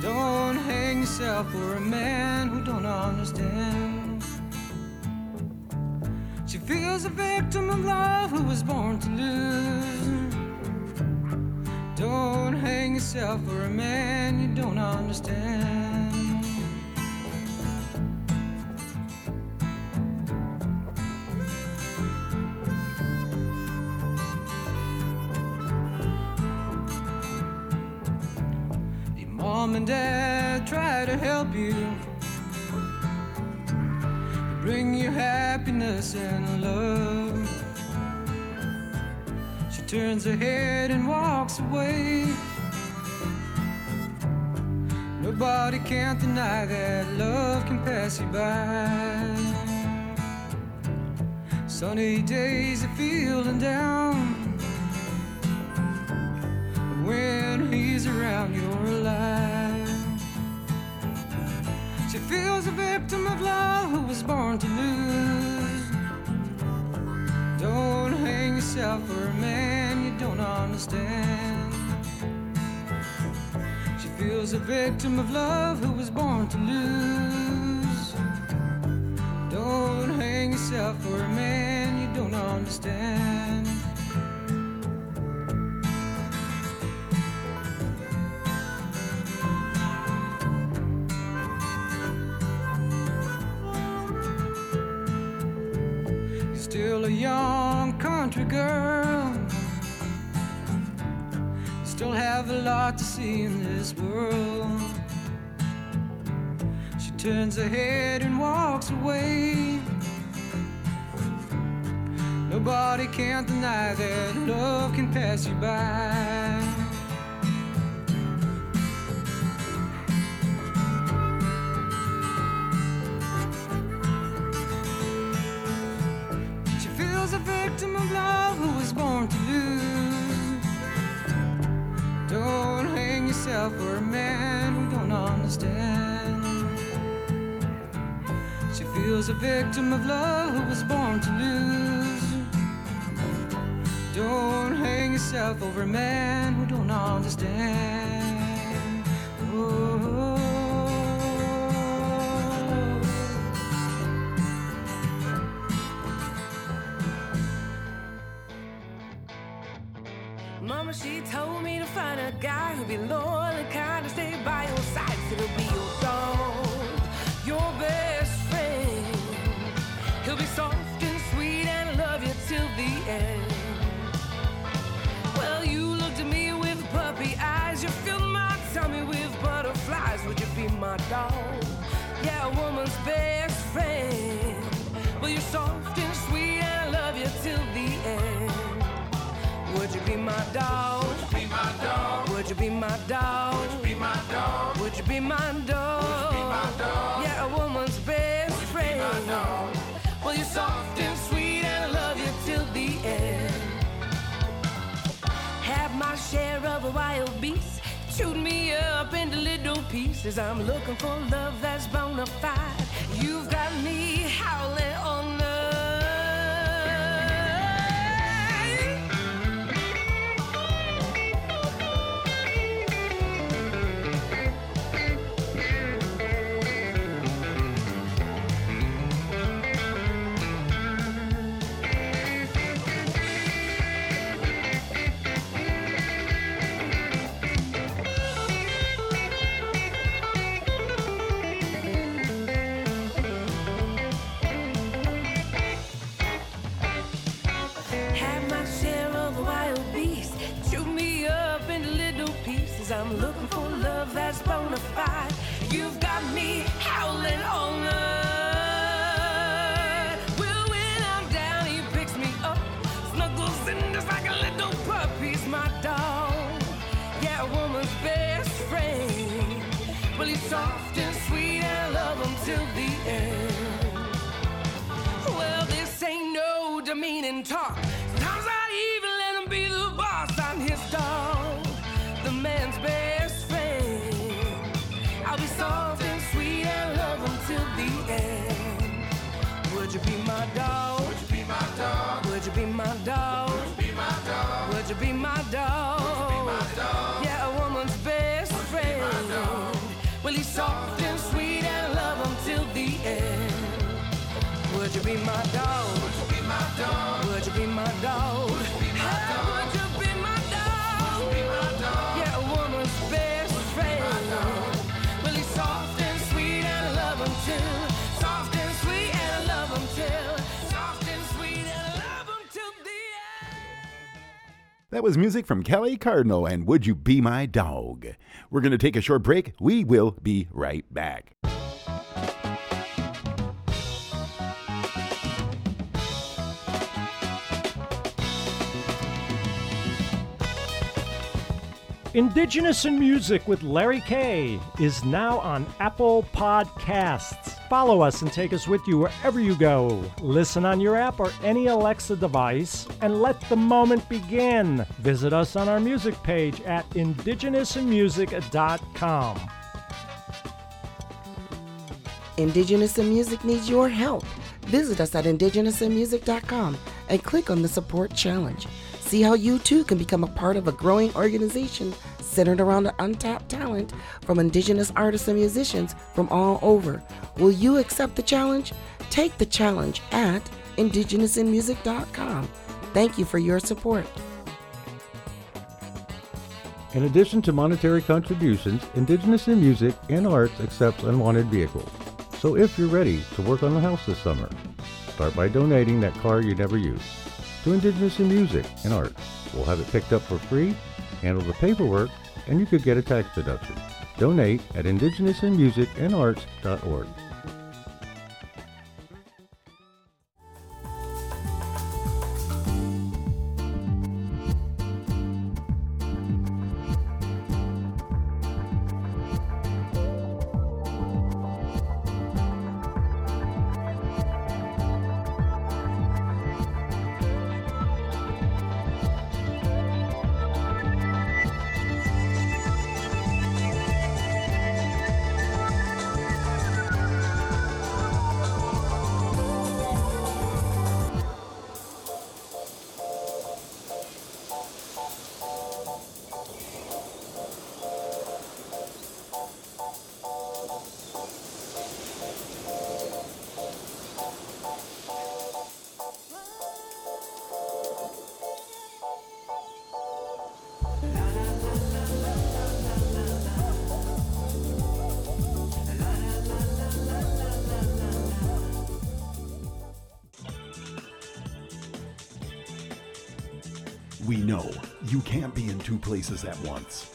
Don't hang yourself for a man who don't understand. She feels a victim of love who was born to lose. Don't hang yourself for a man you don't understand. Mom and dad try to help you. Bring you happiness and love. She turns her head and walks away. Nobody can't deny that love can pass you by. Sunny days are feeling down. When he's around, you're alive. She feels a victim of love who was born to lose. Don't hang yourself for a man you don't understand. She feels a victim of love who was born to lose. Don't hang yourself for a man you don't understand. Still a young country girl. Still have a lot to see in this world. She turns her head and walks away. Nobody can't deny that love can pass you by. Yourself for a man who don't understand. She feels a victim of love who was born to lose. Don't hang yourself over a man who don't understand. Oh. Be loyal and kind and stay by your side. So He'll be your dog, your best friend. He'll be soft and sweet and love you till the end. Well, you looked at me with puppy eyes. You filled my tummy with butterflies. Would you be my dog? Yeah, a woman's best friend. Well, you're soft and sweet and love you till the end. Would you be my dog? My dog? Would you be my dog? Would you be my dog? Would you be my dog? Yeah, a woman's best friend. Be my dog? Well, you're soft and sweet and I love you till the end. Have my share of wild beasts. Shoot me up into little pieces. I'm looking for love that's bona fide. You've got me I'm looking for love that's bona fide. You be my dog? Would you be my dog? Would you be my dog? Would you be my dog? Yeah, a woman's best friend. Well, he's soft and sweet and I love him too. Soft and sweet and I love him too. Soft and sweet and I love him till the end. That was music from Celeigh Cardinal and Would You Be My Dog? We're going to take a short break. We will be right back. Indigenous in Music with Larry K is now on Apple Podcasts. Follow us and take us with you wherever you go. Listen on your app or any Alexa device and let the moment begin. Visit us on our music page at indigenousinmusic.com. Indigenous in Music needs your help. Visit us at indigenousinmusic.com and click on the support challenge. See how you too can become a part of a growing organization centered around the untapped talent from Indigenous artists and musicians from all over. Will you accept the challenge? Take the challenge at indigenousinmusic.com. Thank you for your support. In addition to monetary contributions, Indigenous in Music and Arts accepts unwanted vehicles. So if you're ready to work on the house this summer, start by donating that car you never use to Indigenous in Music and Arts. We'll have it picked up for free, handle the paperwork, and you could get a tax deduction. Donate at indigenousinmusicandarts.org. places at once.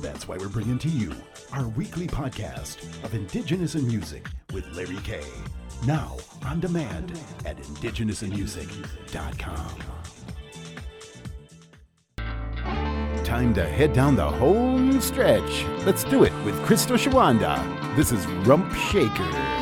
That's why we're bringing to you our weekly podcast of Indigenous in Music with Larry K. Now on demand at indigenousinmusic.com. Time to head down the home stretch. Let's do it with Crystal Shawanda. This is Rump Shaker.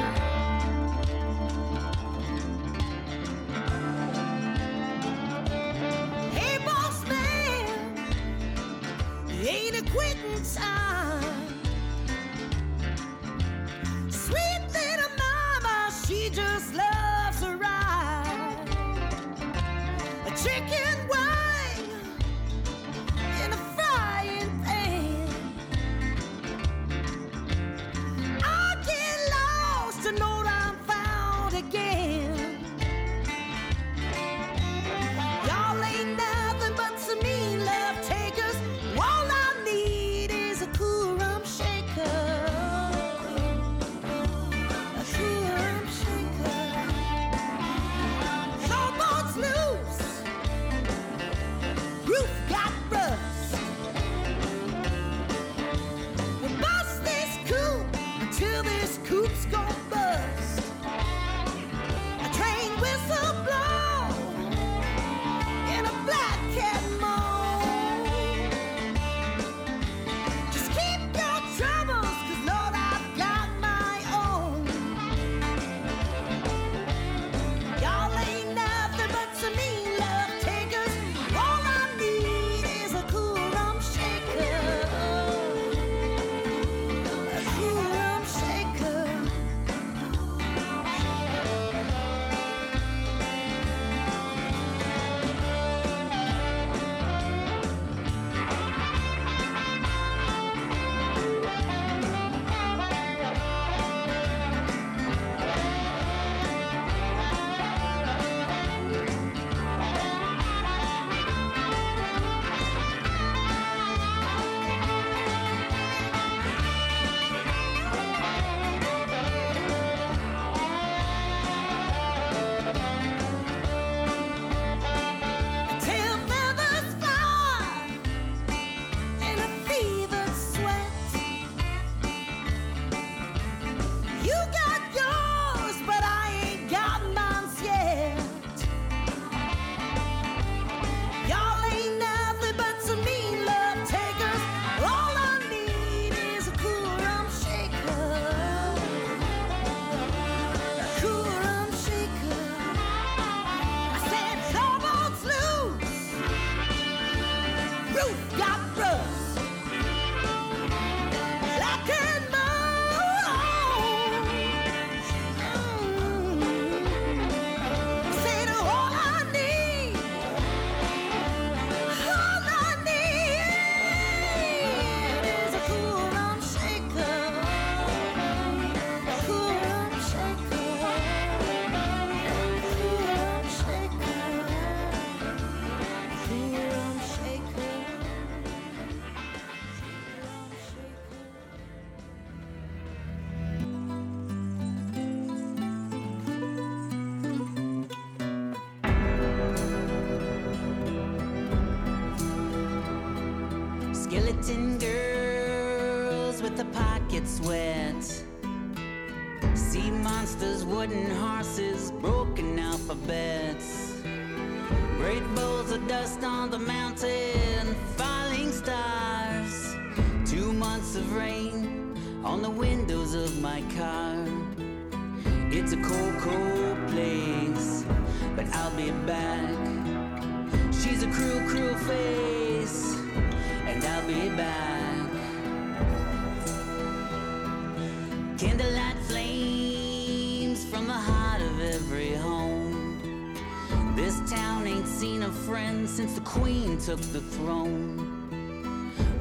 Queen the throne.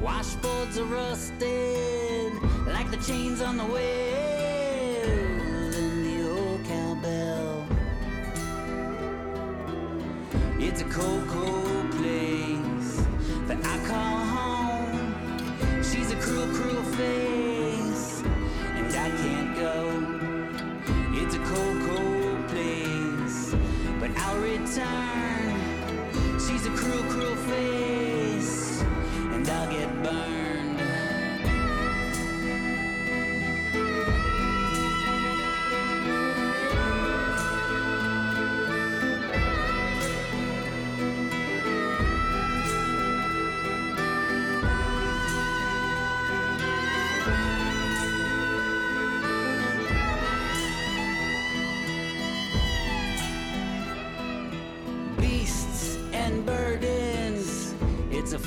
Washboards are rusted like the chains on the wheel in the old cowbell. It's a cold, cold place that I call home. She's a cruel, cruel face, and I can't go. It's a cold, cold place, but I'll return.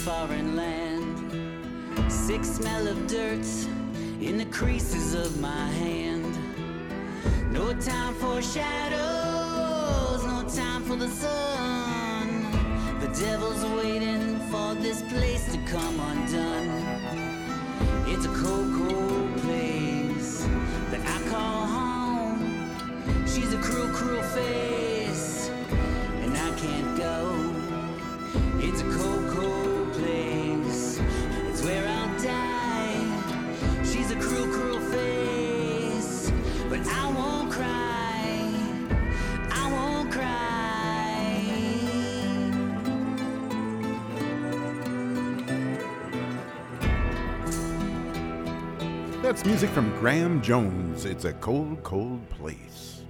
Foreign land. Sick smell of dirt in the creases of my hand. No time for shadows, no time for the sun. The devil's waiting for this place to come undone. It's a cold, cold place that I call home. She's a cruel, cruel face and I can't go. It's a cold, That's music from Graeme Jonez. It's a cold, cold place.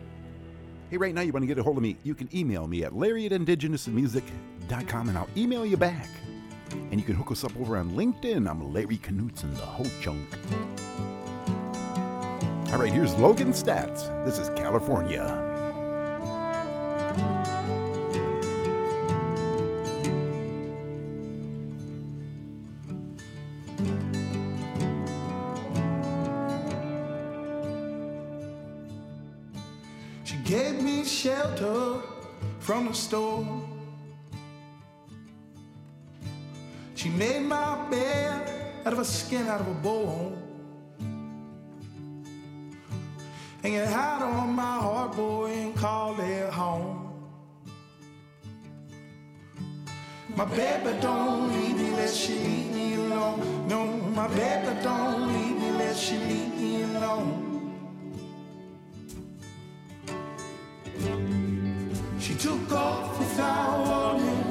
Hey, right now you want to get a hold of me, you can email me at larry at indigenousmusic.com and I'll email you back. And you can hook us up over on LinkedIn. I'm Larry Knutson, the Ho Chunk. All right, here's Logan Staats. This is California. She gave me shelter from the storm. She made my bed out of a skin out of a bone. Hang it out on my heart, boy, and call it home. My baby don't leave me, let she leave me alone. No, my baby don't leave me, let she leave me alone. She took off without warning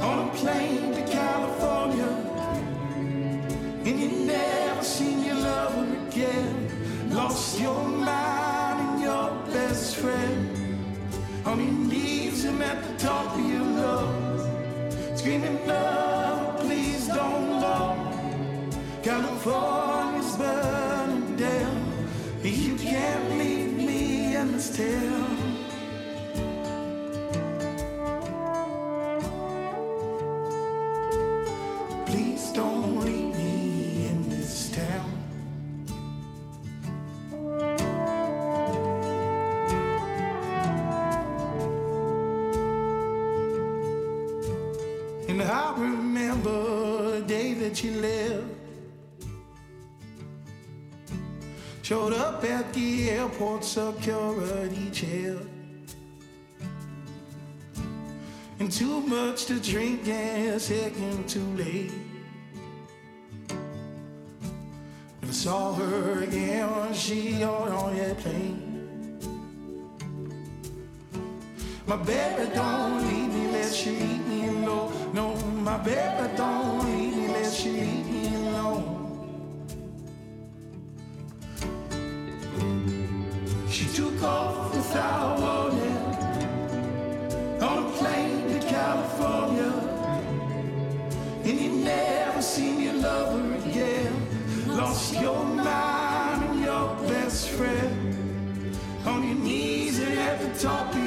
on a plane to California, and you never seen your lover again. Lost your mind and your best friend on your knees and at the top of your lungs, screaming, "Love, please don't go." California's burning down. You can't leave me in this town. Showed up at the airport security chair. And too much to drink and getting too late. Never saw her again when she got on that plane. My baby don't leave me, let she leave me alone. No, my baby don't I want it. On a plane to California. And you never seen your lover again. Lost your mind and your best friend. On your knees and every talk.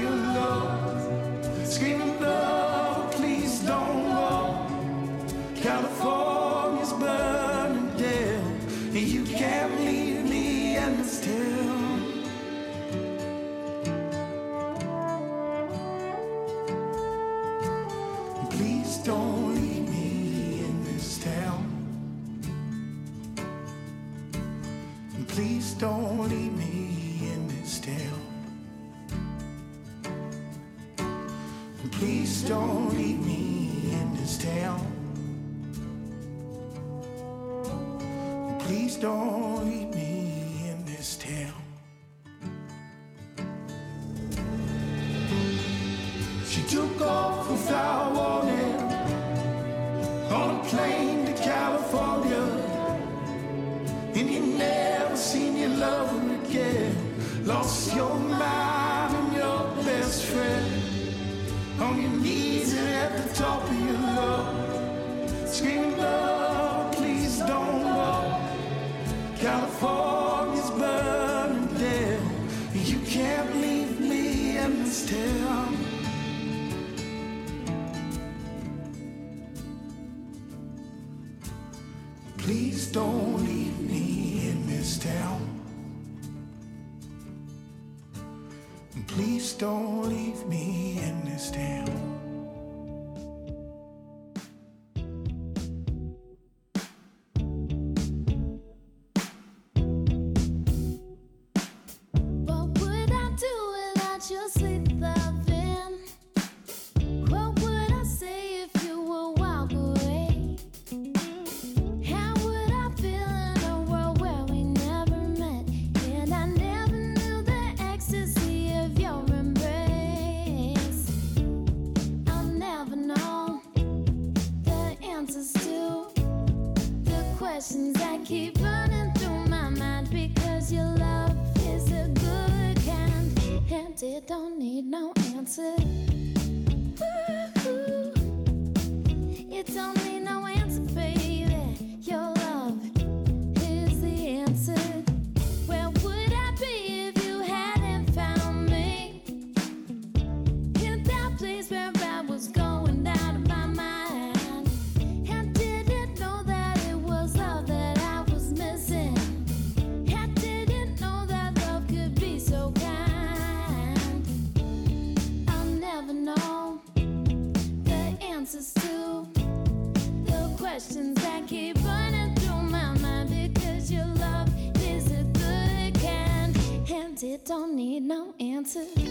don't need no answers.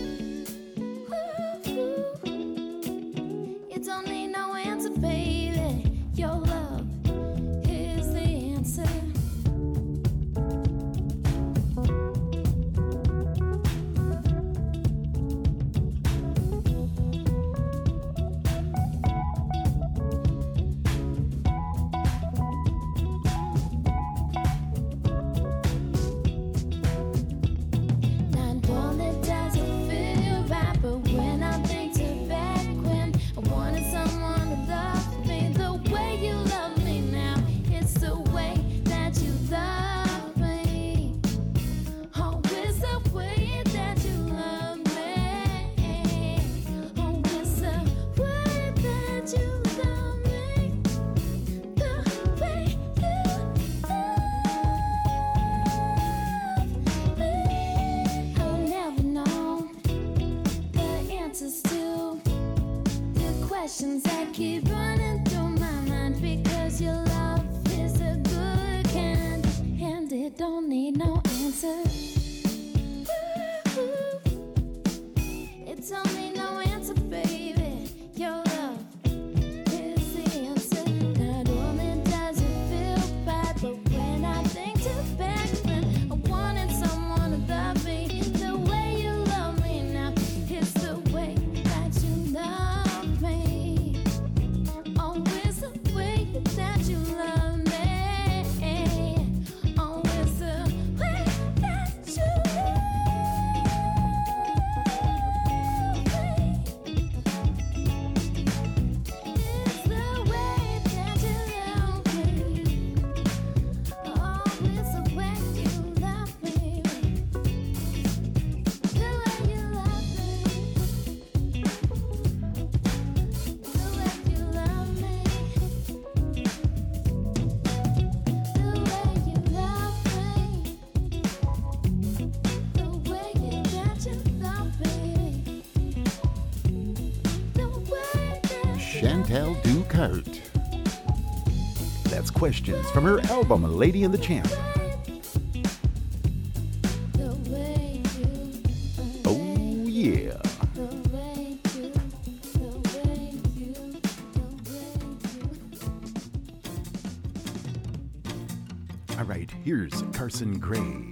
coat. That's questions from her album Lady in the Champ. Oh, yeah. All right, here's Carsen Gray.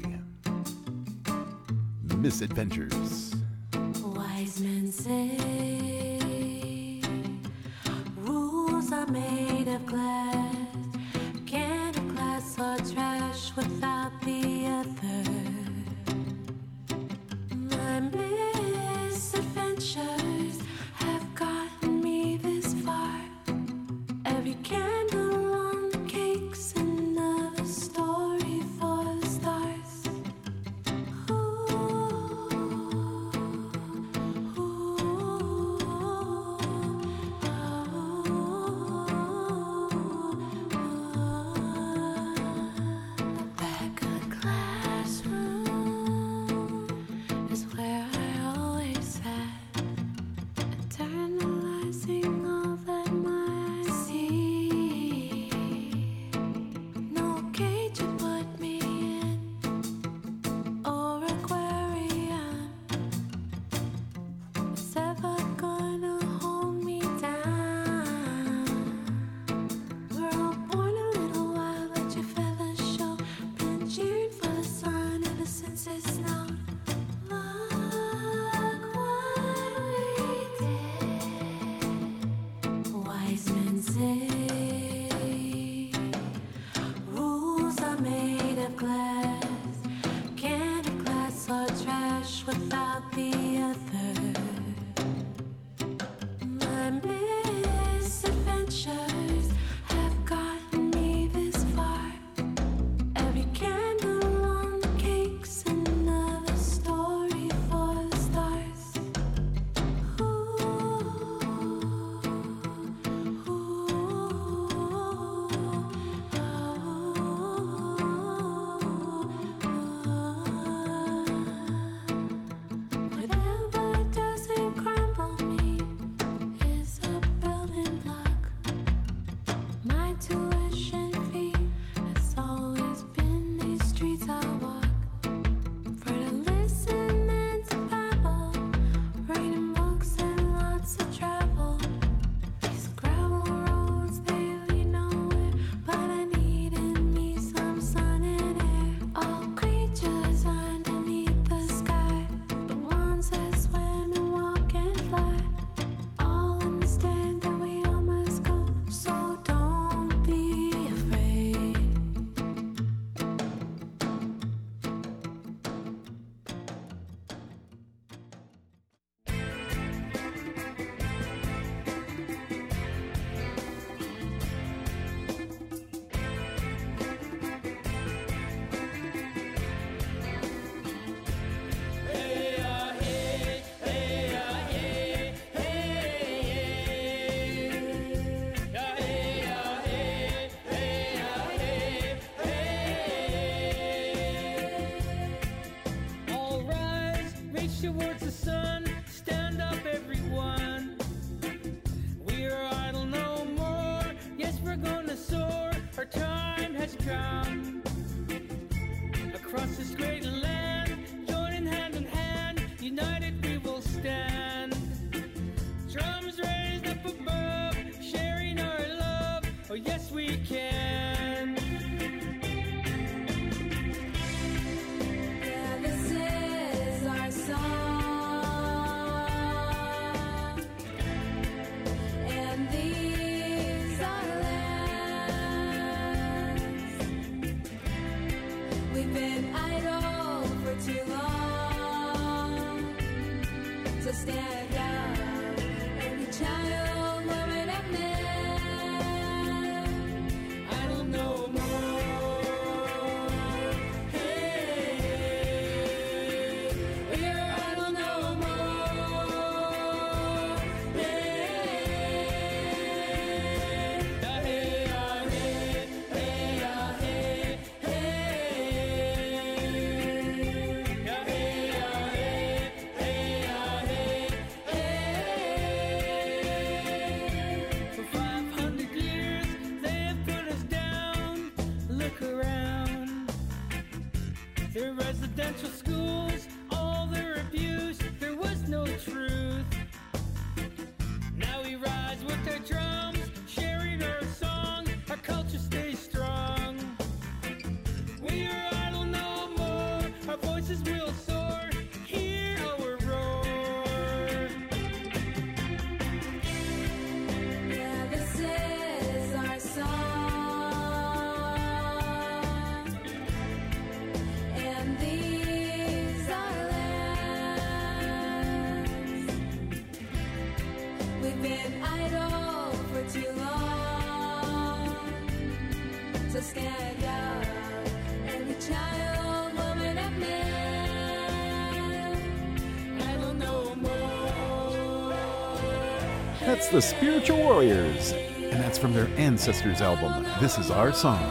That's the Spiritual Warriors, and that's from their Ancestors album, This Is Our Song.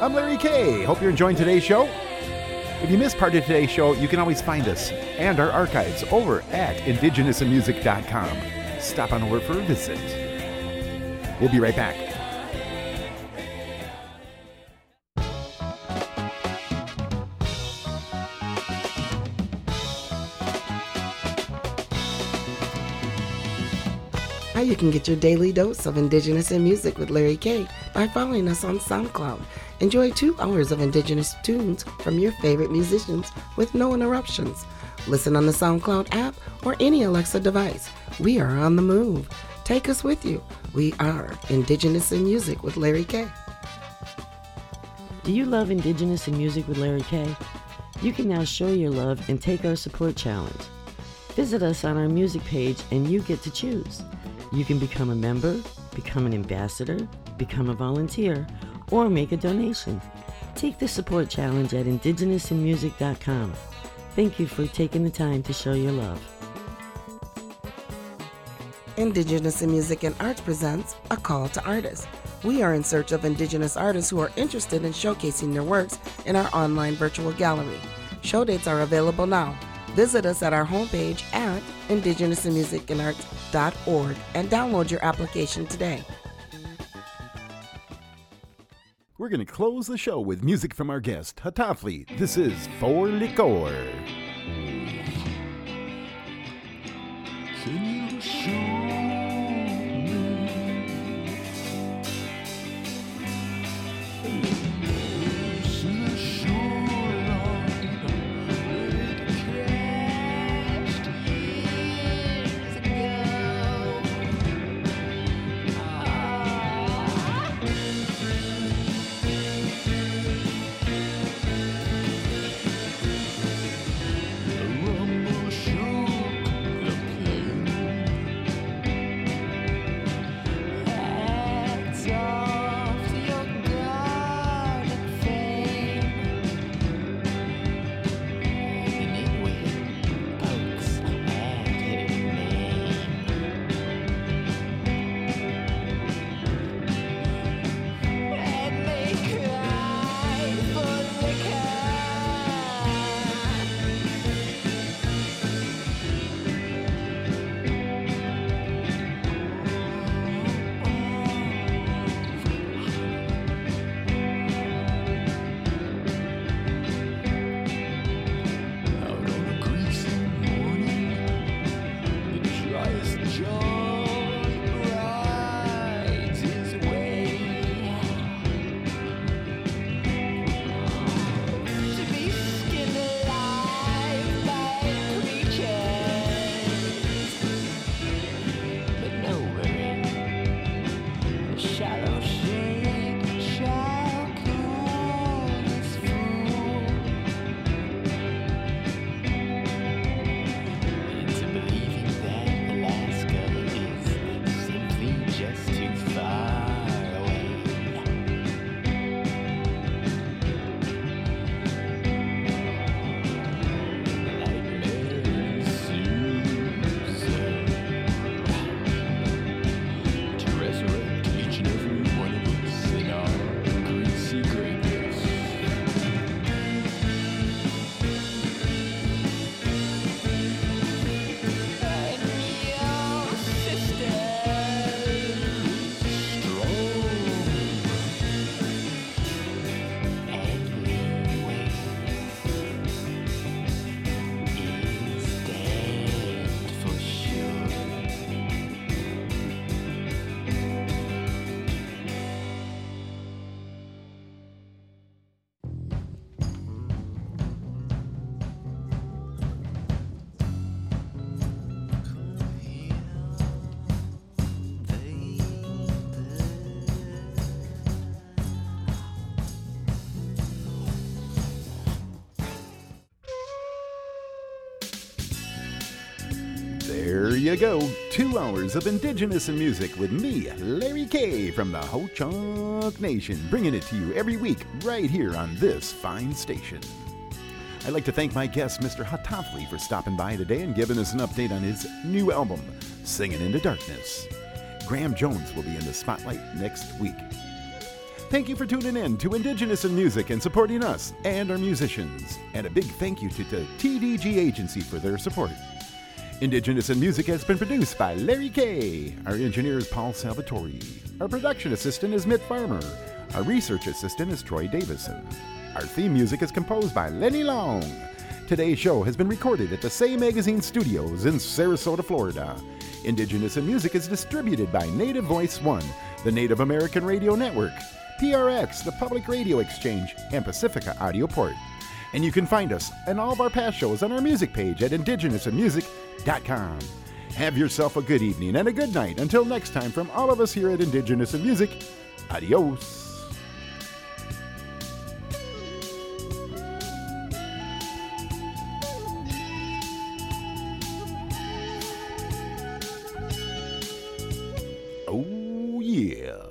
I'm Larry K. Hope you're enjoying today's show. If you missed part of today's show, you can always find us and our archives over at indigenousinmusic.com. Stop on over for a visit. We'll be right back. You can get your daily dose of Indigenous in Music with Larry K by following us on SoundCloud. Enjoy two hours of Indigenous tunes from your favorite musicians with no interruptions. Listen on the SoundCloud app or any Alexa device. We are on the move. Take us with you. We are Indigenous in Music with Larry K. Do you love Indigenous in Music with Larry K? You can now show your love and take our support challenge. Visit us on our music page and you get to choose. You can become a member, become an ambassador, become a volunteer, or make a donation. Take the support challenge at indigenousinmusic.com. Thank you for taking the time to show your love. Indigenous in Music and Arts presents A Call to Artists. We are in search of Indigenous artists who are interested in showcasing their works in our online virtual gallery. Show dates are available now. Visit us at our homepage at indigenousinmusicandarts.org and download your application today. We're going to close the show with music from our guest, Hataalii. This is For Licor. You go. Two hours of Indigenous and music with me, Larry K. from the Ho Chunk Nation, bringing it to you every week right here on this fine station. I'd like to thank my guest, Mr. Hataalii, for stopping by today and giving us an update on his new album, Singing into Darkness. Graeme Jonez will be in the spotlight next week. Thank you for tuning in to Indigenous in Music and supporting us and our musicians. And a big thank you to the TDG Agency for their support. Indigenous in Music has been produced by Larry K. Our engineer is Paul Salvatore. Our production assistant is Mitt Farmer. Our research assistant is Troy Davison. Our theme music is composed by Lenny Long. Today's show has been recorded at the Say Magazine Studios in Sarasota, Florida. Indigenous in Music is distributed by Native Voice One, the Native American Radio Network, PRX, the Public Radio Exchange, and Pacifica Audio Port. And you can find us and all of our past shows on our music page at indigenousinmusic.com. Have yourself a good evening and a good night. Until next time, from all of us here at Indigenous in Music, adios. Oh, yeah.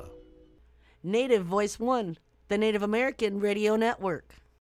Native Voice One, the Native American Radio Network.